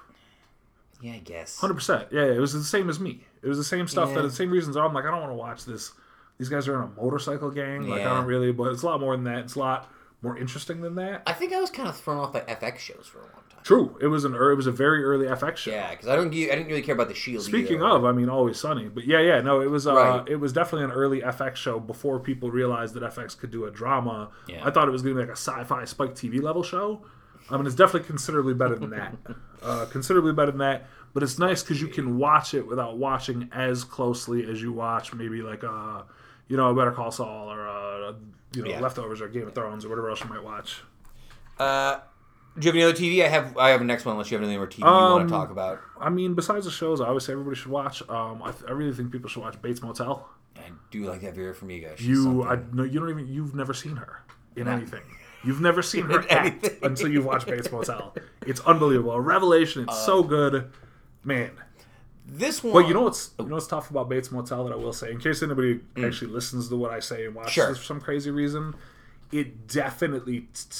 Yeah, I guess. Hundred percent. Yeah, it was the same as me. It was the same stuff. Yeah. That the same reasons. I'm like, I don't want to watch this. These guys are in a motorcycle gang. Like, I don't really. But it's a lot more than that. It's a lot more interesting than that. I think I was kind of thrown off by FX shows for a long time. True. It was an. It was a very early FX show. Yeah, because I don't. I didn't really care about the Shield. Speaking either. of, I mean, Always Sunny, but yeah, yeah, no, it was, uh, Right. it was definitely an early FX show before people realized that FX could do a drama. Yeah. I thought it was going to be like a sci-fi Spike TV level show. I mean, it's definitely considerably better than that. uh, considerably better than that. But it's nice because you can watch it without watching as closely as you watch maybe like uh, you know, a Better Call Saul or uh, you know, Yeah. Leftovers or Game of Thrones or whatever else you might watch. Uh, do you have any other TV? I have. I have a next one. Unless you have anything more TV you Um, want to talk about. I mean, besides the shows, I always say everybody should watch. Um, I, I really think people should watch Bates Motel. I do like that Vera Farmiga. She's You, something. I no, you don't even. You've never seen her in Not- anything. You've never seen her act anything. until you've watched Bates Motel. It's unbelievable. A revelation. It's so good, man. This one. But you know what's you know what's tough about Bates Motel that I will say, in case anybody actually listens to what I say and watches Mm. Sure. this for some crazy reason, it definitely t- t-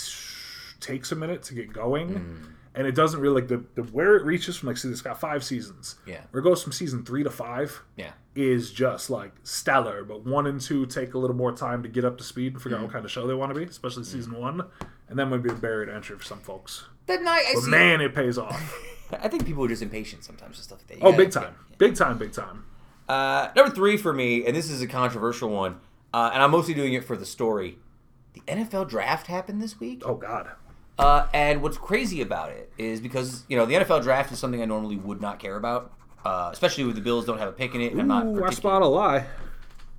takes a minute to get going. Mm. And it doesn't really like the, the where it reaches from like see it's got five seasons. Yeah. Where it goes from season three to five Yeah. is just like stellar. But one and two take a little more time to get up to speed and figure out what kind of show they want to be, especially season one. And then would be a barrier to entry for some folks. That night, I But see. man, it pays off. I think people are just impatient sometimes with stuff like that. You Oh, gotta- big time. Big time, big time. Uh, number three for me, and this is a controversial one, uh, and I'm mostly doing it for the story. The NFL draft happened this week, Oh God. uh, and what's crazy about it is because you know the NFL draft is something I normally would not care about, uh, especially with the Bills don't have a pick in it. And I'm not. Ooh, I particular- spot a lie.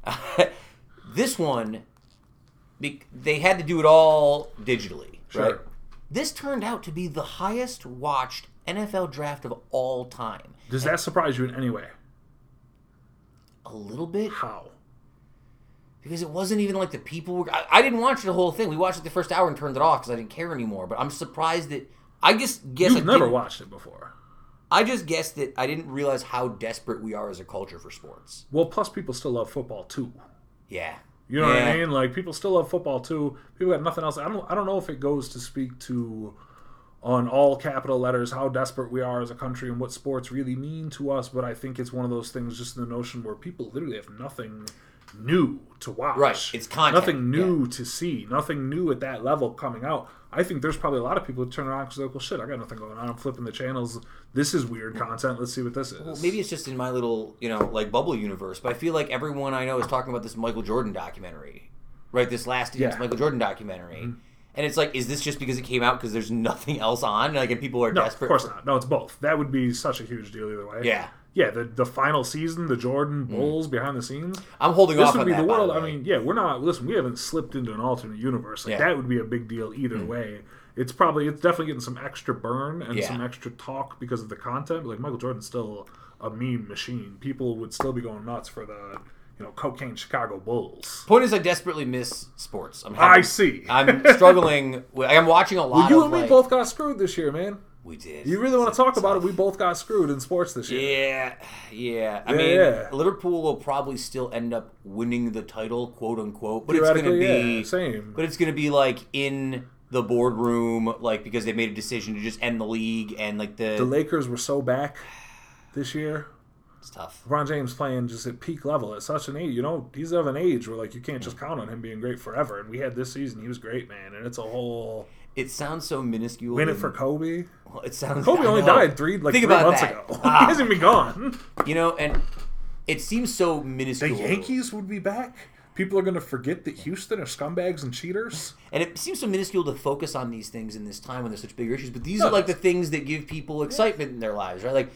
this one, be- they had to do it all digitally, Sure. right? This turned out to be the highest watched NFL draft of all time. Does that surprise you in any way? A little bit How? because it wasn't even like the people were. I, I didn't watch the whole thing. We watched it the first hour and turned it off because I didn't care anymore. But I'm surprised that I just guess You've I never watched it before. I just guessed that I didn't realize how desperate we are as a culture for sports. Well, plus people still love football too. Yeah, You know what I mean? Like people still love football too. People got nothing else. I don't. I don't know if it goes to speak to, on all capital letters, how desperate we are as a country and what sports really mean to us. But I think it's one of those things, just the notion where people literally have nothing new to watch. Right, it's content, Nothing new to see. Nothing new at that level coming out. I think there's probably a lot of people who turn around because like, well, shit, I got nothing going on. I'm flipping the channels. This is weird content. Let's see what this is. Well, maybe it's just in my little, you know, like bubble universe, but I feel like everyone I know is talking about this Michael Jordan documentary, right? This last year's Yeah. Mm-hmm. Michael Jordan documentary, and it's like, is this just because it came out because there's nothing else on, like, and people are No, desperate? of course for- not. No, it's both. That would be such a huge deal either way. Yeah, Yeah, the the final season, the Jordan mm. Bulls behind the scenes. I'm holding This off This would be that. the world. I mean, yeah, we're not. Listen, we haven't slipped into an alternate universe. Like Yeah. that would be a big deal either mm. way. It's probably it's definitely getting some extra burn and Yeah. some extra talk because of the content. Like Michael Jordan's still a meme machine. People would still be going nuts for the you know cocaine Chicago Bulls. Point is, I desperately miss sports. I'm I see. I'm struggling. With, I'm watching a lot. well, you of, and me like- both got screwed this year, man. We did. You really want to talk about it? We both got screwed in sports this year. Yeah, yeah. I Yeah, mean, yeah. Liverpool will probably still end up winning the title, quote unquote. But it's going to be yeah, same. But it's going to be like in the boardroom, like because they made a decision to just end the league and like the, The Lakers were so back this year. It's tough. LeBron James playing just at peak level at such an age. You know, he's of an age where like you can't just count on him being great forever. And we had this season; he was great, man. And it's a whole It sounds so minuscule. win it for Kobe. well, it sounds. Kobe only died three like Think three months that. ago. Ah. he hasn't been gone. You know, and it seems so minuscule. The. Yankees would be back. People are going to forget that Houston are scumbags and cheaters. And it seems so minuscule to focus on these things in this time when there's such bigger issues. But these are like the things that give people excitement in their lives, right? Like,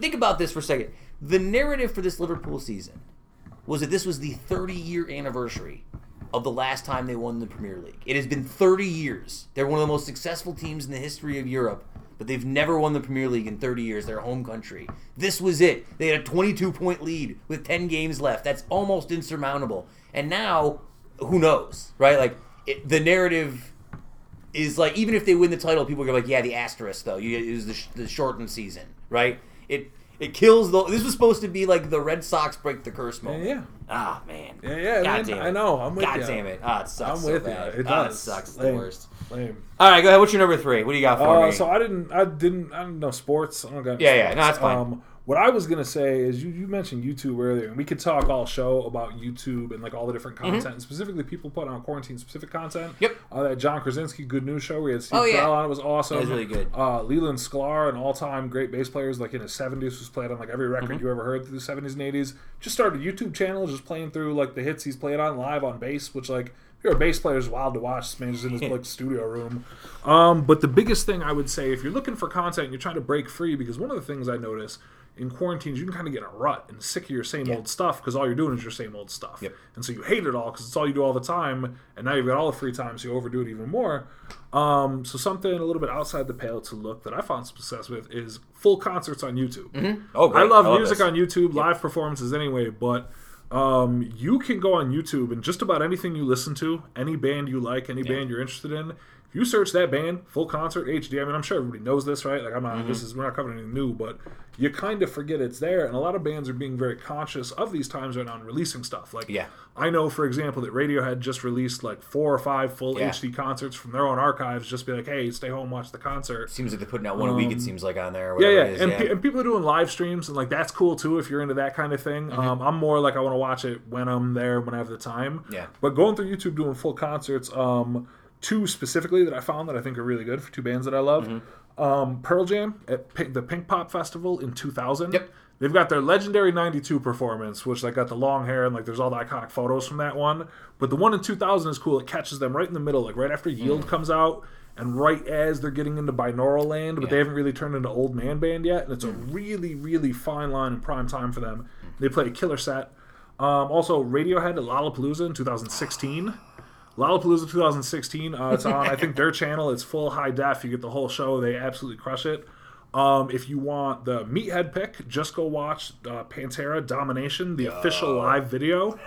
think about this for a second. The narrative for this Liverpool season was that this was the 30 year anniversary of the last time they won the Premier League. It has been 30 years. They're one of the most successful teams in the history of Europe, but they've never won the Premier League in 30 years, their home country. This was it. They had a 22 point lead with 10 games left. That's almost insurmountable. And now, who knows, right? Like, it, the narrative is like even if they win the title, people are like, yeah, the asterisk though. It was the, sh- the shortened season, right? It it kills the. This was supposed to be like the Red Sox break the curse moment. Yeah. Ah man. Yeah, yeah, God man, damn it. I know, I'm with God ya. damn it. Ah, it sucks I'm so with bad. you. It Ah, does. it sucks. The worst. Lame. All right, go ahead. What's your number three? What do you got for Uh, me? so I didn't, I didn't, I don't know sports. I don't got. Yeah, yeah, no, that's fine. Um, what I was gonna say is, you, you mentioned YouTube earlier, and we could talk all show about YouTube and like all the different content, and specifically people put on quarantine specific content. Mm-hmm. Yep. Uh, that John Krasinski Good News show we had Steve Oh, yeah. Carell on it was awesome. That was really good. Uh, Leland Sklar, an all time great bass player, like in his seventies, was played on like every record Mm-hmm. you ever heard through the seventies and eighties. Just started a YouTube channel, just playing through like the hits he's played on live on bass, which like. If you're a bass player, it's wild to watch. This man is in his like studio room. Um, but the biggest thing I would say, if you're looking for content and you're trying to break free, because one of the things I notice in quarantines, you can kind of get in a rut and sick of your same old stuff because all you're doing is your same old stuff. Yep. And so you hate it all because it's all you do all the time, and now you've got all the free time, so you overdo it even more. Um, so something a little bit outside the pale to look that I found success with is full concerts on YouTube. oh, great. I love I love music this. on YouTube, live performances anyway, but um, you can go on YouTube and just about anything you listen to, any band you like, any band you're interested in. If you search that band, full concert HD, I mean, I'm sure everybody knows this, right? Like, I'm not, Mm-hmm. this is, we're not covering anything new, but you kind of forget it's there. And a lot of bands are being very conscious of these times right now and releasing stuff. Like, Yeah. I know, for example, that Radiohead just released like four or five full Yeah. HD concerts from their own archives. Just be like, hey, stay home, watch the concert. seems like they're putting out one a week. It seems like on there. Um, Yeah, yeah, It is, and, yeah. Pe- and people are doing live streams, and like that's cool too if you're into that kind of thing. Mm-hmm. Um, I'm more like I want to watch it when I'm there, when I have the time. Yeah. But going through YouTube doing full concerts, um, two specifically that I found that I think are really good for two bands that I love. Mm-hmm. Um, Pearl Jam at Pink, the Pink Pop Festival in 2000. Yep. They've got their legendary 92 performance, which like got the long hair and like there's all the iconic photos from that one. But the one in 2000 is cool. It catches them right in the middle, like right after Yield comes out and right as they're getting into binaural land, but they Mm. Yeah. Mm. haven't really turned into old man band yet. And it's a really, really fine line in prime time for them. They play a killer set. Um, also, Radiohead at Lollapalooza in 2016. Lollapalooza 2016. Uh, it's on, I think, their channel. It's full high def. You get the whole show. They absolutely crush it. Um, if you want the meathead pick, just go watch uh, Pantera Domination, the official live video.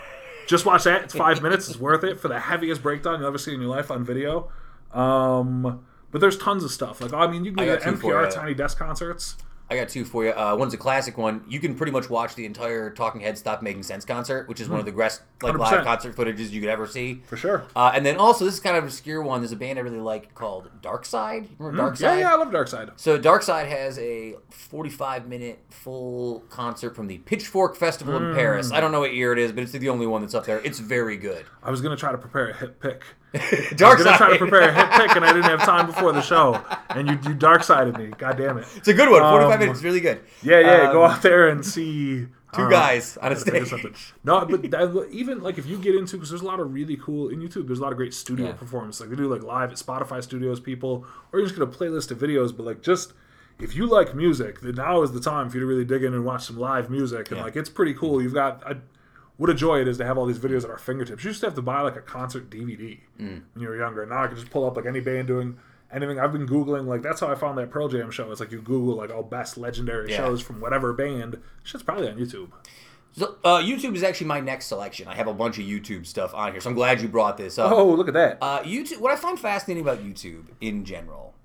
Just watch that. It's five minutes. It's worth it for the heaviest breakdown you'll ever see in your life on video. Um, but there's tons of stuff. Like I mean, you can I go got to two for NPR. Tiny Desk concerts. I got two for you. Uh, one's a classic one. You can pretty much watch the entire Talking Heads Stop Making Sense concert, which is one of the best like 100%. live concert footages you could ever see. For sure. Uh, and then also, this is kind of an obscure one. There's a band I really like called Dark Side. Remember Dark Hmm. Yeah, Side? yeah, I love Dark Side. So Dark Side has a 45 minute full concert from the Pitchfork Festival Hmm. in Paris. I don't know what year it is, but it's the only one that's up there. It's very good. I was gonna try to prepare a hit pick. Dark I'm gonna try to prepare a hit pick, and I didn't have time before the show. And you, you dark sided me. God damn it. It's a good one. 45 Um, minutes, really good. Yeah, yeah. go Um, out there and see Two uh, guys on a stage. something. No, but that, even like if you get into because there's a lot of really cool in YouTube. There's a lot of great studio Yeah. performance. Like they do like live at Spotify Studios, people, or you just get a playlist of videos. But like just if you like music, then now is the time for you to really dig in and watch some live music. And Yeah. like it's pretty cool. You've got. I, what a joy it is to have all these videos at our fingertips. You used to have to buy like a concert DVD Mm. when you were younger. Now I can just pull up like any band doing anything. I've been googling like that's how I found that Pearl Jam show. It's like you Google like all best legendary Yeah. shows from whatever band. Shit's probably on YouTube. So, uh, YouTube is actually my next selection. I have a bunch of YouTube stuff on here, so I'm glad you brought this up. Oh, look at that. Uh, YouTube. What I find fascinating about YouTube in general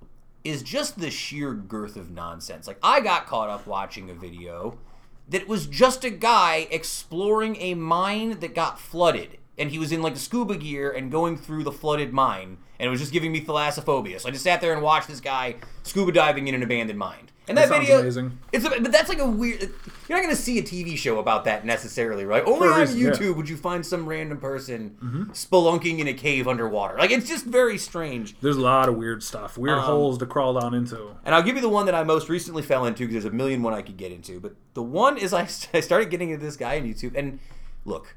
is just the sheer girth of nonsense. Like I got caught up watching a video that was just a guy exploring a mine that got flooded, and he was in like scuba gear and going through the flooded mine, and it was just giving me thalassophobia. So I just sat there and watched this guy scuba diving in an abandoned mine. And that, That video, amazing. it's a, but that's like a weird. You're not going to see a TV show about that necessarily, right? Only on reason, yeah. YouTube would you find some random person spelunking in a cave underwater. Like it's just very strange. There's a lot of weird stuff, weird Um, holes to crawl down into. And I'll give you the one that I most recently fell into because there's a million one I could get into. But the one is I, I started getting into this guy on YouTube. And look,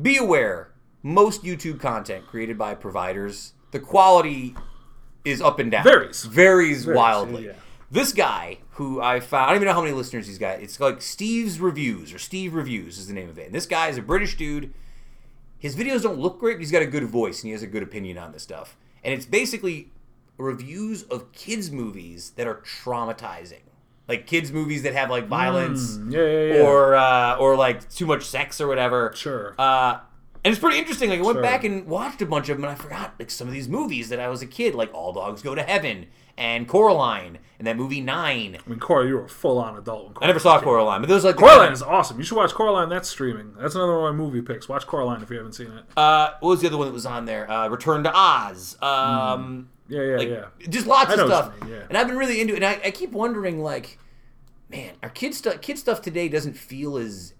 be aware most YouTube content created by providers, the quality is up and down. Varies. Varies, wildly. yeah. This guy who I found, I don't even know how many listeners he's got. It's like Steve's Reviews or Steve Reviews is the name of it. And this guy is a British dude. His videos don't look great, but he's got a good voice and he has a good opinion on this stuff. And it's basically reviews of kids' movies that are traumatizing. Like kids' movies that have like violence Mm, yeah, yeah, yeah. or uh, or like too much sex or whatever. Sure. Uh, and it's pretty interesting. Like I went Sure. back and watched a bunch of them, and I forgot like some of these movies that I was a kid, like All Dogs Go to Heaven and Coraline, and that movie Nine. I mean, Cora, you were a full-on adult. When I never saw Coraline, but those like Coraline kind is awesome. You should watch Coraline. That's streaming. That's another one of my movie picks. Watch Coraline if you haven't seen it. uh, what was the other one that was on there? Uh, Return to Oz. Um, Yeah, yeah, like yeah. just lots of stuff. mean, yeah. And I've been really into it. And I, I keep wondering, like, man, our kid stuff, kid stuff today doesn't feel as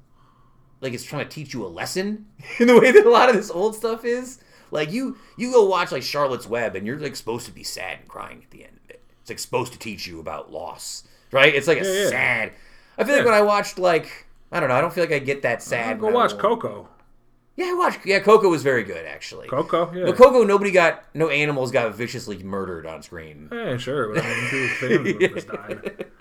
like it's trying to teach you a lesson in the way that a lot of this old stuff is. Like you, you go watch like Charlotte's Web, and you're like supposed to be sad and crying at the end of. It's like supposed to teach you about loss, right? It's like a Yeah, yeah. sad. I feel like when I watched like I don't know, I don't feel like I get that sad. Go watch Coco. Yeah, I watched. Yeah, Coco was very good actually. Coco, yeah. But Coco, nobody got, no animals got viciously murdered on screen. Yeah, sure. But I mean, died.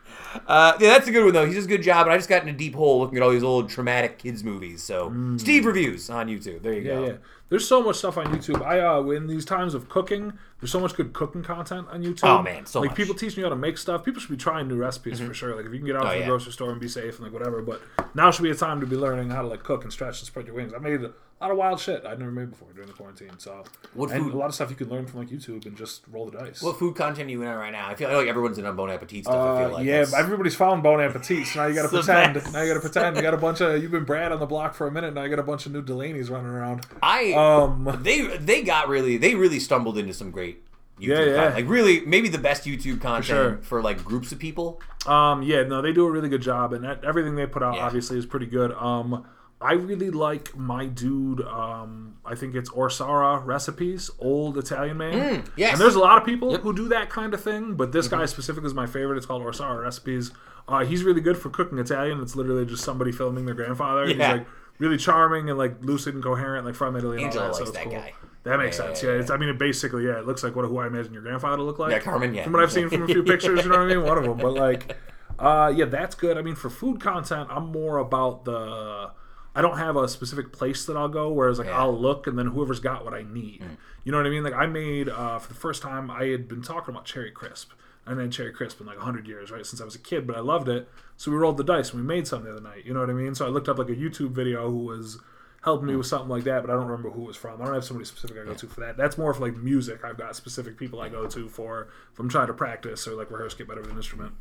Uh, yeah, that's a good one though. He does a good job, and I just got in a deep hole looking at all these old traumatic kids movies. So Steve reviews on YouTube. There you Mm. Yeah, go. There's so much stuff on YouTube. I uh, in these times of cooking, there's so much good cooking content on YouTube. Oh, man, so like much. people teach you how to make stuff. People should be trying new recipes for sure. Like if you can get out Oh, to the yeah. grocery store and be safe and like whatever. But now should be a time to be learning how to like cook and stretch and spread your wings. I made a lot of wild shit I'd never made before during the quarantine. So What and food- a lot of stuff you can learn from like YouTube and just roll the dice. What food content are you in on right now? I feel like everyone's in on Bon Appetit stuff. I feel Uh, like yeah, That's- everybody's found Bon Appetit, so now you got to pretend. best. Now you got to pretend. You got a bunch of you've been Brad on the block for a minute. Now you got a bunch of new Delaney's running around. I Um, they they got really they really stumbled into some great YouTube Yeah, yeah. content. like really maybe the best YouTube content for, sure. like groups of people. Um, yeah, no, they do a really good job, and that, everything they put out Yeah. obviously is pretty good. Um, I really like my dude. Um, I think it's Orsara recipes, old Italian man. Mm, yes. and there's a lot of people who do that kind of thing, but this guy specifically is my favorite. It's called Orsara recipes. Uh, he's really good for cooking Italian. It's literally just somebody filming their grandfather. He's Yeah. like really charming and like lucid and coherent, like from Italy. And Angela all that, so likes it's that cool. guy. That makes Yeah, sense. yeah, Yeah, yeah. It's, I mean, it basically, yeah, it looks like what who I imagine your grandfather looked like. Yeah, Carmen, yeah. From what I've seen from a few pictures, you know what I mean. One of them, but like, uh, yeah, that's good. I mean, for food content, I'm more about the. I don't have a specific place that I'll go. Whereas, like, Yeah. I'll look and then whoever's got what I need. Mm. You know what I mean? Like, I made uh, for the first time. I had been talking about cherry crisp. I hadn't cherry crisp in like 100 years, right? Since I was a kid, but I loved it. So we rolled the dice and we made some the other night. You know what I mean? So I looked up like a YouTube video who was helping me with something like that, but I don't remember who it was from. I don't have somebody specific I go to for that. That's more for like music. I've got specific people I go to for if I'm trying to practice or like rehearse, get better with an instrument.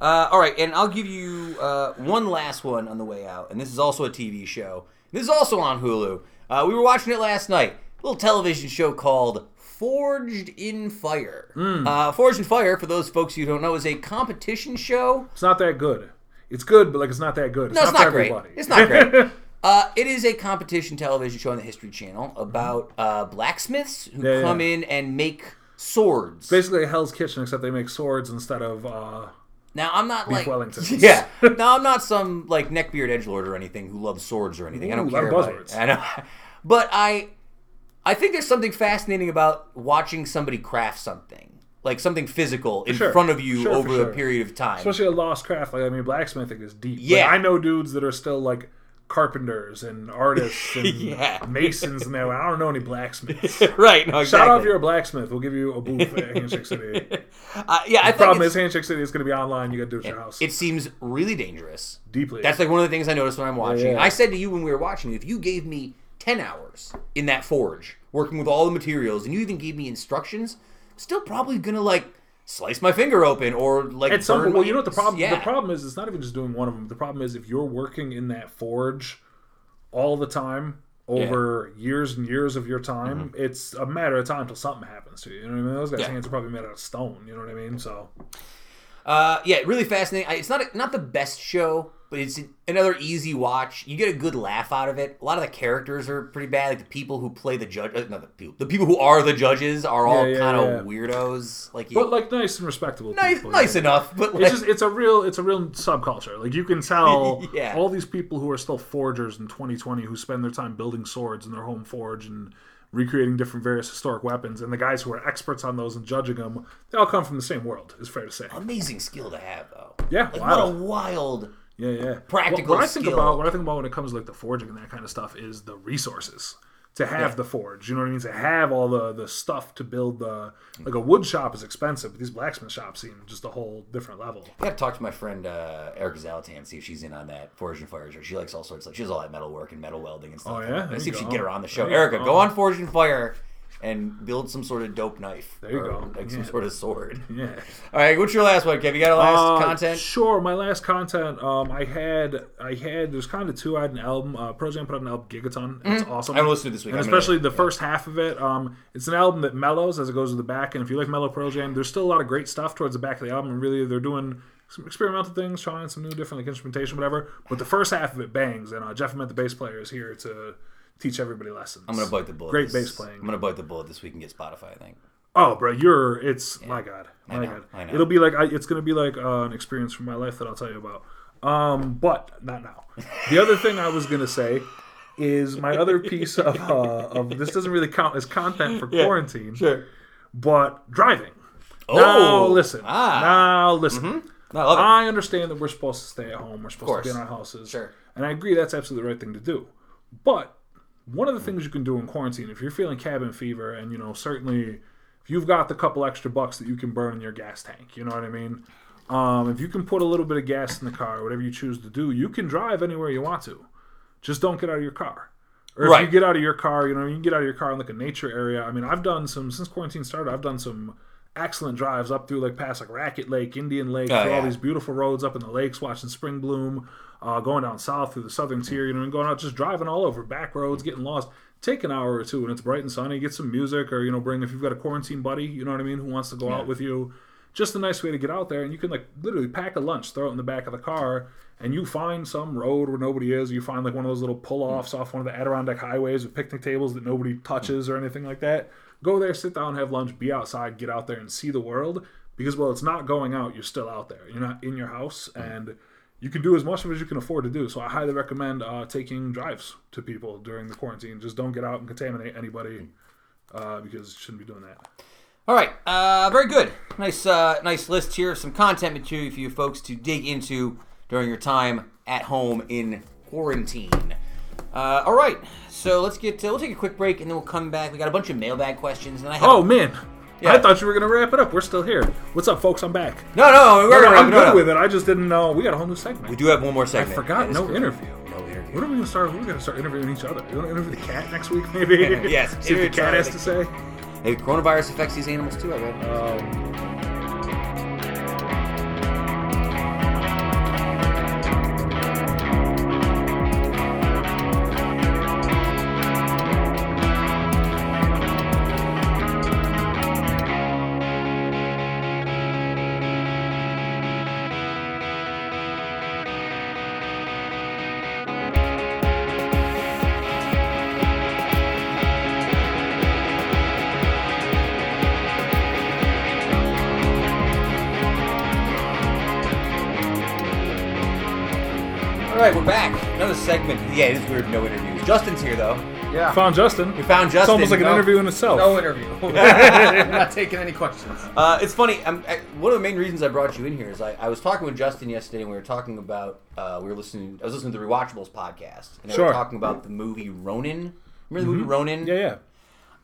Uh, all right, and I'll give you uh, one last one on the way out, and this is also a TV show. This is also on Hulu. Uh, we were watching it last night. A little television show called Forged in Fire. Hmm. Uh, Forged in Fire, for those folks who don't know, is a competition show. It's not that good. It's good, but like it's not that good. It's No, it's not, not for great. everybody. It's not great. Uh, it is a competition television show on the History Channel about uh, blacksmiths who Yeah, come yeah. in and make swords. Basically, a Hell's Kitchen, except they make swords instead of. uh Now I'm not like Wellingtons. yeah. Now I'm not some like neckbeard edge lord or anything who loves swords or anything. I don't Ooh, care about it. I know, but I I think there's something fascinating about watching somebody craft something like something physical in sure. front of you Sure, for over sure. a period of time. Especially a lost craft. Like I mean, blacksmithing is deep. Like, Yeah. I know dudes that are still like carpenters and artists and Yeah. masons and that. I don't know any blacksmiths. right. No, Shout out if you're a blacksmith. We'll give you a booth at Handshake City. Uh, yeah, I The think problem is Handshake City is going to be online. You got to do it at your house. it seems really dangerous. Deeply. That's like one of the things I noticed when I'm watching. yeah. I said to you when we were watching, if you gave me 10 hours in that forge, working with all the materials, and you even gave me instructions, still probably gonna like slice my finger open or like At some point, well, you know what the problem? Yeah. The problem is, it's not even just doing one of them. The problem is if you're working in that forge all the time over years and years of your time, it's a matter of time till something happens to you. You know what I mean? Those guys' Mm-hmm. Yeah. hands are probably made out of stone. You know what I mean? So Uh, yeah, really fascinating. I- It's not a, not the best show, but it's another easy watch. You get a good laugh out of it. A lot of the characters are pretty bad. Like the people who play the judge, uh, not the people, the people who are the judges are all Yeah, yeah, kind of yeah. weirdos. Like, but like nice and respectable. nice, people, nice enough. But like, It's just it's a real it's a real subculture. Like you can tell Yeah. all these people who are still forgers in 2020 who spend their time building swords in their home forge and recreating different various historic weapons, and the guys who are experts on those and judging them, they all come from the same world. Is fair to say. amazing skill to have, though. Yeah, Like, wow. what a wild. Yeah, yeah. Practical What, what I think about what I think about when it comes to like the forging and that kind of stuff is the resources to have the forge. You know what I mean? To have all the the stuff to build the like a wood shop is expensive, but these blacksmith shops seem just a whole different level. I got to talk to my friend uh, Erica Zalatan, see if she's in on that Forge and. She likes all sorts of. She does all that metal work and metal welding and stuff. Oh, yeah? Let's see if she can get her on the show. Erica, go. go on Forged in Fire and build some sort of dope knife. There you go. Like some sort of sword. Yeah. All right, what's your last one, Kev? You got a last Uh, content? Sure. My last content, um, I had, I had. There's kind of two. I had an album. Uh, Pearl Jam put out an album, Gigaton. It's awesome. Mm-hmm. I haven't listened to this week. and I'm gonna- especially the first half of it. Um, it's an album that mellows as it goes to the back. And if you like mellow Pearl Jam, there's still a lot of great stuff towards the back of the album. And really, they're doing some experimental things, trying some new, different like instrumentation, whatever. But the first half of it bangs. And uh, Jeff Ament, the bass player, is here to teach everybody lessons. I'm gonna bite the bullet. Great this- bass playing. I'm gonna bite the bullet this week and get Spotify. I think. Oh, bro, you're it's my god, my know, god. I know. It'll be like I, it's gonna be like uh, an experience from my life that I'll tell you about. Um, but not now. The other thing I was gonna say is my other piece of uh, of this doesn't really count as content for quarantine, Sure. but driving. Oh, now listen. ah. Now listen. No, I. I understand that we're supposed to stay at home. We're supposed to be in our houses. Sure. And I agree that's absolutely the right thing to do. But one of the things you can do in quarantine, if you're feeling cabin fever, and you know certainly if you've got the couple extra bucks that you can burn in your gas tank, you know what I mean. Um, if you can put a little bit of gas in the car, whatever you choose to do, you can drive anywhere you want to. Just don't get out of your car. Or if Right. you get out of your car, you know, you can get out of your car in like a nature area. I mean, I've done some since quarantine started. I've done some excellent drives up through like past like Raquette Lake, Indian Lake, Oh, through all these beautiful roads up in the lakes, watching spring bloom, uh, going down south through the southern tier, you know, and going out just driving all over back roads, getting lost. Take an hour or two and it's bright and sunny. Get some music, or you know, bring if you've got a quarantine buddy, you know what I mean, who wants to go out with you. Just a nice way to get out there, and you can like literally pack a lunch, throw it in the back of the car, and you find some road where nobody is. You find like one of those little pull offs off one of the Adirondack highways with picnic tables that nobody touches or anything like that. Go there, sit down, have lunch, be outside, get out there and see the world. Because while it's not going out, you're still out there. You're not in your house, and you can do as much of it as you can afford to do. So I highly recommend uh, taking drives to people during the quarantine. Just don't get out and contaminate anybody uh, because you shouldn't be doing that. All right, uh, very good. Nice, uh, nice list here. Some content material for you folks to dig into during your time at home in quarantine. Uh, all right, so let's get. Uh, we'll take a quick break and then we'll come back. We got a bunch of mailbag questions, and I have. Oh man, Yeah. I thought you were gonna wrap it up. We're still here. What's up, folks? I'm back. no, no, we're No, no, I'm good with it. I just didn't know. We got a whole new segment. We do have one more segment. I forgot. That is No correct. interview. No interview. What are we gonna start? We're gonna start interviewing each other. You want to interview the cat next week, maybe? Yes, See what the interview cat has to say. Hey, coronavirus affects these animals too. I read. Um, Yeah, it is weird. No interviews. Justin's here though. Yeah. Found Justin. We found Justin. It's almost like an No. interview in itself. No interview. I'm not taking any questions. Uh, it's funny. I'm, I, one of the main reasons I brought you in here is I, I was talking with Justin yesterday, and we were talking about uh, we were listening. I was listening to the Rewatchables podcast, and they Sure. were talking about the movie Ronin. Remember the movie Ronin? Yeah, yeah.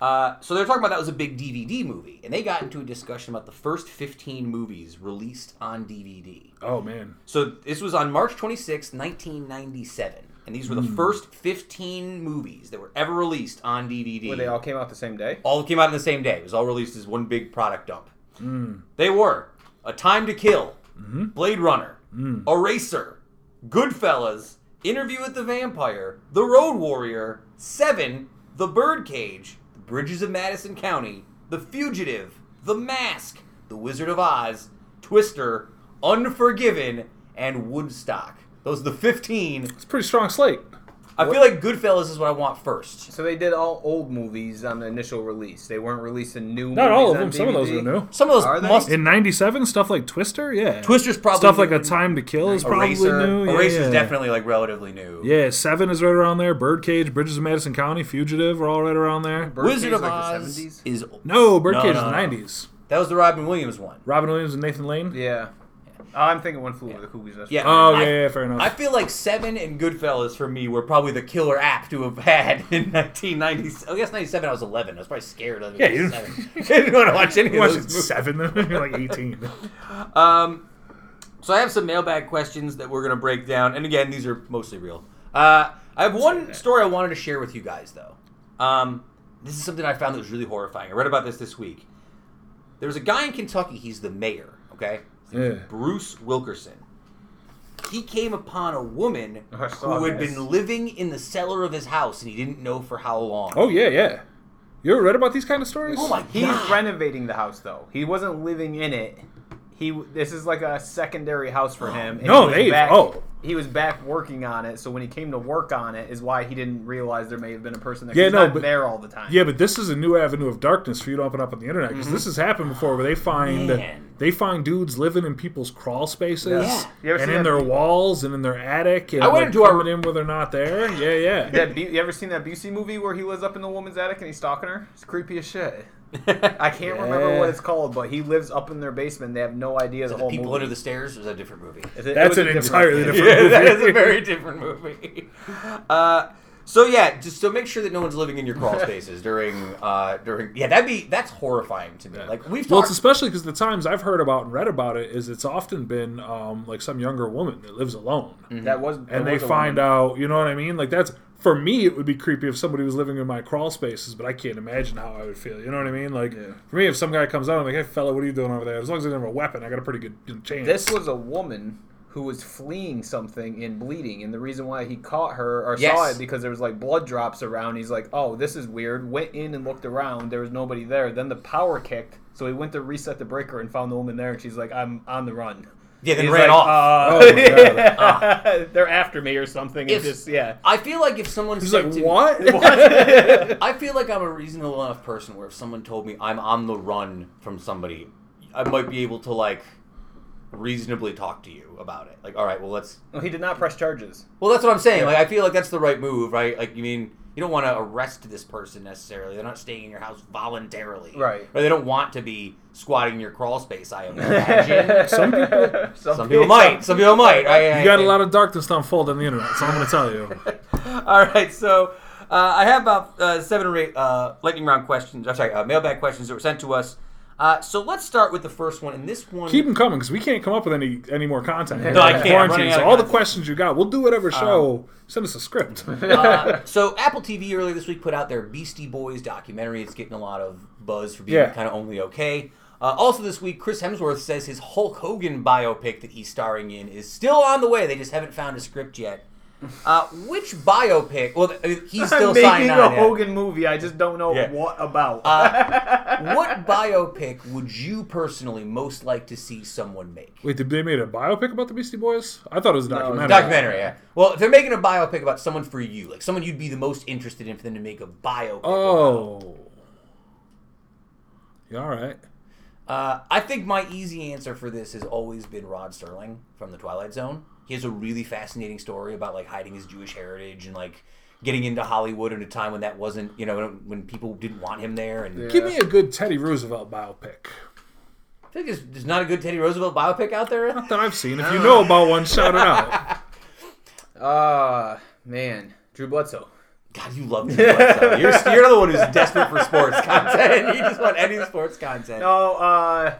Uh, so they were talking about that was a big DVD movie, and they got into a discussion about the first 15 movies released on DVD. Oh man. So this was on March 26, 1997, and these were the Hmm. first 15 movies that were ever released on DVD. Where they all came out the same day. all came out on the same day. It was all released as one big product dump. Hmm. They were A Time to Kill, Mm-hmm. Blade Runner, Hmm. Eraser, Goodfellas, Interview with the Vampire, The Road Warrior, Seven, The Birdcage, The Bridges of Madison County, The Fugitive, The Mask, The Wizard of Oz, Twister, Unforgiven, and Woodstock. Those are the 15. It's a pretty strong slate. I feel like Goodfellas is what I want first. So they did all old movies on the initial release. They weren't releasing new. Not all movies of them. on Some of those DVD? are new. Some of those Are they? must In '97, stuff like Twister, yeah. Twister's probably stuff like new. A Time to Kill is probably Eraser. new. Yeah, Eraser's yeah. definitely like relatively new. Yeah, Seven is right around there. Birdcage, Bridges of Madison County, Fugitive are all right around there. Birdcage Wizard of like Oz the 70s? is No, Birdcage No, no, is no. the '90s. that was the Robin Williams one. Robin Williams and Nathan Lane. Yeah. Oh, I'm thinking one flew over the cuckoo's nest. Yeah. Oh I- yeah, yeah, fair enough. I feel like Seven and Goodfellas for me were probably the killer app to have had in 1990. I guess 97. I was 11. I was probably scared of it. Yeah, you- Seven. I didn't want to watch any you of watched those movies. seven, you're like 18. Um, so I have some mailbag questions that we're gonna break down, and again, these are mostly real. Uh, I have one story I wanted to share with you guys, though. Um, this is something I found that was really horrifying. I read about this this week. There was a guy in Kentucky. He's the mayor. Okay, His name is Yeah. Bruce Wilkerson. He came upon a woman who had this. been living in the cellar of his house, and he didn't know for how long. Oh yeah, yeah. You ever read about these kind of stories? Oh my He's god! renovating the house though. He wasn't living in it. He this is like a secondary house for him. and No, they- back, oh. He was back working on it. So when he came to work on it, is why he didn't realize there may have been a person there. 'cause Yeah, he's no, not but- there all the time. Yeah, but this is a new avenue of darkness for you to open up on the internet because mm-hmm. this has happened before, where they find Man. they find dudes living in people's crawl spaces Yeah. And in their video? walls and in their attic and I went into our- coming in where they're not there. Yeah, yeah. That Bu- you ever seen that Busey movie where he lives up in the woman's attic and he's stalking her? It's creepy as shit. I can't remember what it's called, but he lives up in their basement. They have no idea the the whole people movie. under the stairs or is that a different movie? Is it- it That's was a an different- entirely different yeah, movie. that is a very different movie. Uh, so yeah, just so make sure that no one's living in your crawl spaces during uh, during. Yeah, that'd be that's horrifying to me. Like we've Well, it's especially because the times I've heard about and read about it is it's often been um, like some younger woman that lives alone, That was and that they was a find woman. out. You know what I mean? Like that's for me, it would be creepy if somebody was living in my crawl spaces, but I can't imagine how I would feel. You know what I mean? Like Yeah. for me, if some guy comes out, I'm like, "Hey, fella, what are you doing over there?" As long as they don't have a weapon, I got a pretty good chance. This was a woman who was fleeing something and bleeding, and the reason why he caught her or Yes. saw it because there was like blood drops around. He's like, "Oh, this is weird." Went in and looked around. There was nobody there. Then the power kicked, so he went to reset the breaker and found the woman there. And she's like, "I'm on the run." Yeah, then He's ran like, off. Uh, Oh my God. they're after me or something. If- It's just yeah. I feel like if someone He's said like, to "What?" I feel like I'm a reasonable enough person where if someone told me I'm on the run from somebody, I might be able to like reasonably talk to you about it. Like, all right, well, let's. Well, he did not press charges. Well, that's what I'm saying. Yeah. Like, I feel like that's the right move, right? Like, you mean you don't want to arrest this person necessarily. They're not staying in your house voluntarily, Right. Or they don't want to be squatting in your crawl space. I imagine. Some people- Some people might. Some people might. I, I, You got a lot of darkness to unfold on the internet, so I'm going to tell you. All right, so uh, I have about uh, seven or eight uh, lightning round questions. I'm sorry, uh, mailbag questions that were sent to us. Uh, so let's start with the first one, and this one. Keep them coming because we can't come up with any any more content. No, I can't. I'm Quarantine, running out so of all the content. questions you got, we'll do whatever show. Send us a script. uh, so Apple TV earlier this week put out their Beastie Boys documentary. It's getting a lot of buzz for being Yeah. kind of only okay. Uh, also this week, Chris Hemsworth says his Hulk Hogan biopic that he's starring in is still on the way. They just haven't found a script yet. Uh, which biopic? Well, he's still I'm making a on. it. Hogan movie. I just don't know Yeah. what about. Uh, what biopic would you personally most like to see someone make? Wait, did they made a biopic about the Beastie Boys? I thought it was a No, it was documentary. Documentary, yeah. Well, if they're making a biopic about someone for you, like someone you'd be the most interested in for them to make a biopic. about. Oh. Yeah, all right. Uh, I think my easy answer for this has always been Rod Serling from The Twilight Zone. He has a really fascinating story about like hiding his Jewish heritage and like getting into Hollywood at a time when that wasn't, you know, when people didn't want him there. And Give me a good Teddy Roosevelt biopic. I think there's, there's not a good Teddy Roosevelt biopic out there. Not that I've seen. If you know about one, shout it out. Uh man, Drew Bledsoe. God, you love Drew Bledsoe. You're, you're the one who's desperate for sports content. You just want any sports content. No, uh,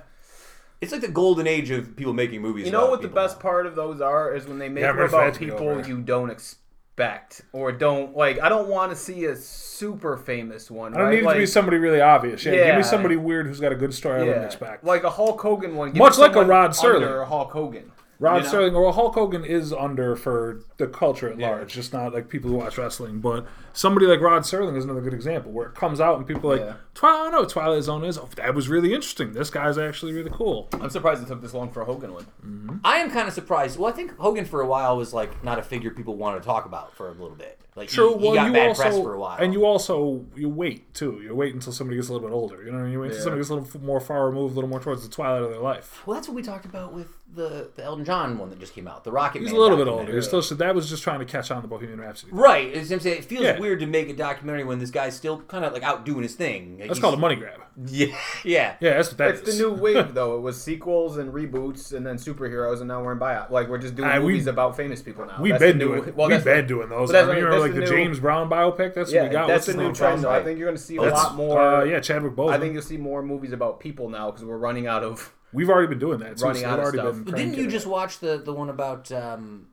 It's like the golden age of people making movies. you know what the people best part of those are is when they make Yeah, them about people Over. you don't expect or don't like. I don't want to see a super famous one. I don't right? need it like, to be somebody really obvious. Yeah, give me somebody weird who's got a good story I wouldn't expect. Like a Hulk Hogan one. Give Much like a Rod Serling. under Hulk Hogan. Rod you know? Serling or Hulk Hogan is under for the culture at large, just not like people who watch wrestling. But somebody like Rod Serling is another good example where it comes out and people are like, Yeah. Twilight, I know what Twilight Zone is. Oh, that was really interesting. This guy's actually really cool. I'm surprised it took this long for a Hogan one. Mm-hmm. I am kind of surprised. Well, I think Hogan for a while was like not a figure people wanted to talk about for a little bit. Like he- True. he, got you bad also press for a while. and you also you wait too. You wait until somebody gets a little bit older. You know, what I mean? you wait until somebody gets a little more far removed, a little more towards the twilight of their life. well, that's what we talked about with the, the Elton John one that just came out, the Rocket He's Man a little bit older. He's still so that was just trying to catch on to Bohemian Rhapsody. Right. It's, I'm it feels Yeah. weird to make a documentary when this guy's still kind of like out doing his thing. Like, That's called a money grab. Yeah. Yeah. Yeah, that's what that It's is. the new wave, though. It was sequels and reboots, and then superheroes, and now we're in buyout. Like we're just doing we- movies about famous people now. We've That's been the new, doing. Well, we've that's been doing those. but that's I mean, what- remember like the the new- James Brown biopic. That's Yeah, what we got. that's What's the his new name? trend. Though. I think you're going to see a That's- lot more. Uh, yeah, Chadwick Boseman. I think you'll see more movies about people now because we're running out of. we've already been doing that. So Running we've out of already stuff. been. Didn't you cranking just watch the, the one about um,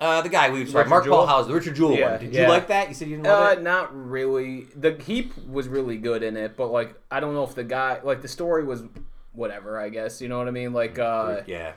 uh, the guy we sorry, Richard Mark Paul Jewell? House, the Richard Jewell Yeah, one? Did yeah. you like that? You said you didn't love Uh, it. not really. The Heap was really good in it, but like I don't know if the guy like the story was whatever. I guess you know what I mean. Like uh, yeah,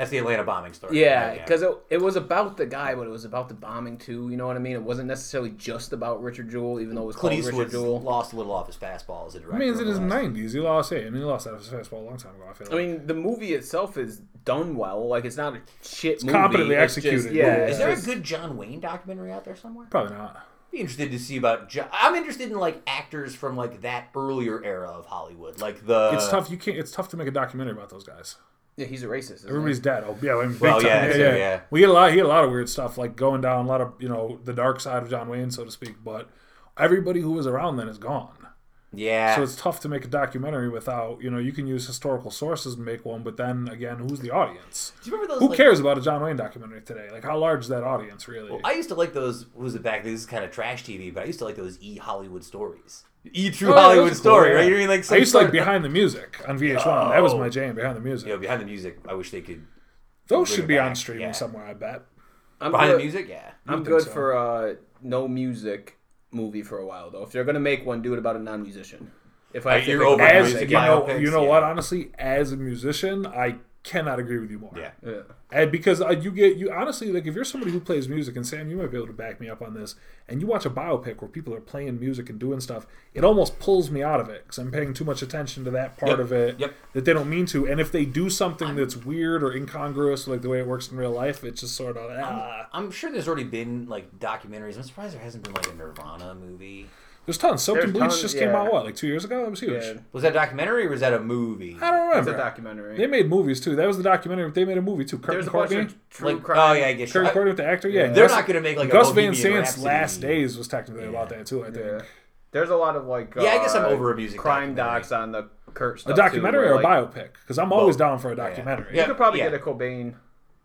that's the Atlanta bombing story. Yeah, right? because it, it was about the guy, but it was about the bombing too. You know what I mean? It wasn't necessarily just about Richard Jewell, even though it was Clint called Richard Eastwood Jewell. lost a little off his fastball as a I director. mean, it's in his nineties. He lost it. I mean, he lost that his fastball a long time ago. I feel like. I mean, the movie itself is done well. Like, it's not a shit movie. competently It's executed. Just, yeah, Yeah. Is there just- a good John Wayne documentary out there somewhere? probably not. I'd be interested to see about. John, I'm interested in like actors from like that earlier era of Hollywood, like the. It's tough. You can't. It's tough to make a documentary about those guys. Yeah, he's a racist. isn't he? Everybody's dead. Oh yeah, I mean, big Well, time. yeah, yeah, yeah. yeah. We had a lot. He had a lot of weird stuff, like going down a lot of you know the dark side of John Wayne, so to speak. But everybody who was around then is gone. Yeah. So it's tough to make a documentary without you know you can use historical sources and make one, but then again, who's the audience? Do you remember those? Who like, cares about a John Wayne documentary today? Like, how large is that audience really? I used to like those. What was it back? This is kind of trash TV, but I used to like those E Hollywood stories. E True Oh, Hollywood those are cool, Story, yeah. right? You mean like I some used to like Behind the Music on VH1. That was Oh. my jam. Behind the Music. Yeah, behind the music. I wish they could. Those should it be on back, streaming yeah. somewhere. I bet. I'm Behind good, the music, yeah. I'm good so. for uh, no music movie for a while though. If they're gonna make one, do it about a non-musician. If I Uh, have to you're over As music you know, you know yeah. what? Honestly, as a musician, I cannot agree with you more. Yeah. Yeah. And because uh, you get you honestly like if you're somebody who plays music and Sam, you might be able to back me up on this. And you watch a biopic where people are playing music and doing stuff, it almost pulls me out of it because I'm paying too much attention to that part Yep. of it Yep. that they don't mean to. And if they do something that's weird or incongruous, like the way it works in real life, it's just sort of ah. I'm sure there's already been like documentaries. I'm surprised there hasn't been like a Nirvana movie. There's tons. Soaked in There's Bleach tons, just came yeah. out what like two years ago. That was huge. Yeah. Was that a documentary or was that a movie? I don't It's remember. a documentary. They made movies too. That was the documentary. They made a movie too. Kurt There's and Courtney. true Like, crime. oh yeah, I guess. Kurt and I- Courtney with the actor. Yeah, They're Gus- not going to make like a Gus Van Bohemian Sant's last days was technically about that too. I think. Yeah. There's a lot of like. Yeah, I guess I'm uh, over a music crime docs on the Kurt stuff. A documentary too, or a like, biopic? Because I'm always Both. down for a Yeah. documentary. Yeah. You could probably Yeah. get a Cobain.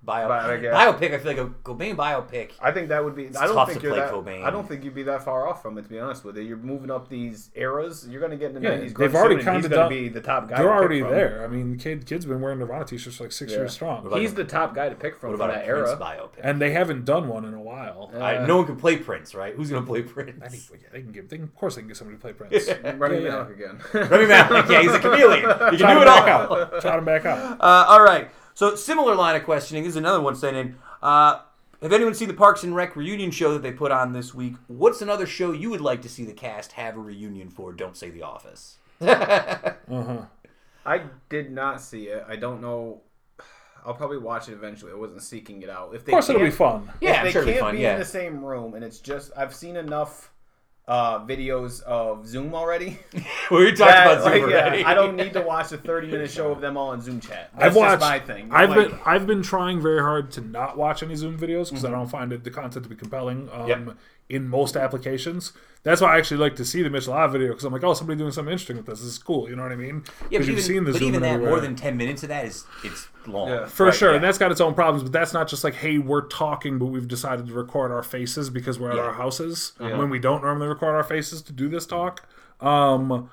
Bio, Biopic, yeah. biopic. I feel like a Cobain biopic. I think that would be. I don't tough think to you're play that. Cobain. I don't think you'd be that far off from it. To be honest with you, you're moving up these eras. You're going to get in the Yeah, 90s. they've grunge already soon, kinda going to be the top guy. They're to pick already from. there. I mean, kid, kids been wearing Nirvana t-shirts for like six Yeah. years strong, What about He's the top guy to pick from What about that Prince era. biopic? and they haven't done one in a while. I, Uh, no one can play Prince, right? Who's going to play Prince? I think yeah, they can give. They can, of course, they can get somebody to play Prince. Rami Yeah, yeah. Malek again. Rami Malek. Yeah, he's a chameleon. You can do it all. out. Trot him back out. Uh, all right. So similar line of questioning. This is another one sent in. Uh, have anyone seen the Parks and Rec reunion show that they put on this week? What's another show you would like to see the cast have a reunion for? Don't say The Office. I did not see it. I don't know. I'll probably watch it eventually. I wasn't seeking it out. If they Of course, it'll be can't- fun. Yeah, if I'm they sure it'll can't be fun. be Yeah. in the same room, and it's just I've seen enough uh, videos of Zoom already. we talked that, about Zoom like, already. yeah, I don't need to watch a 30 minute show of them all in Zoom chat. That's I've watched. just my thing. I've Like, been I've been trying very hard to not watch any Zoom videos because I don't find it the content to be compelling. Um, Yep. In most applications. That's why I actually like to see the Michelin video because I'm like, oh, somebody doing something interesting with this. This is cool. You know what I mean? Yeah, but Because even, but even zooming that, everywhere. more than ten minutes of that is it's long. Yeah. For Right, sure, yeah. and that's got its own problems, but that's not just like, hey, we're talking, but we've decided to record our faces because we're at Yeah. our houses when we don't normally record our faces to do this talk. Um,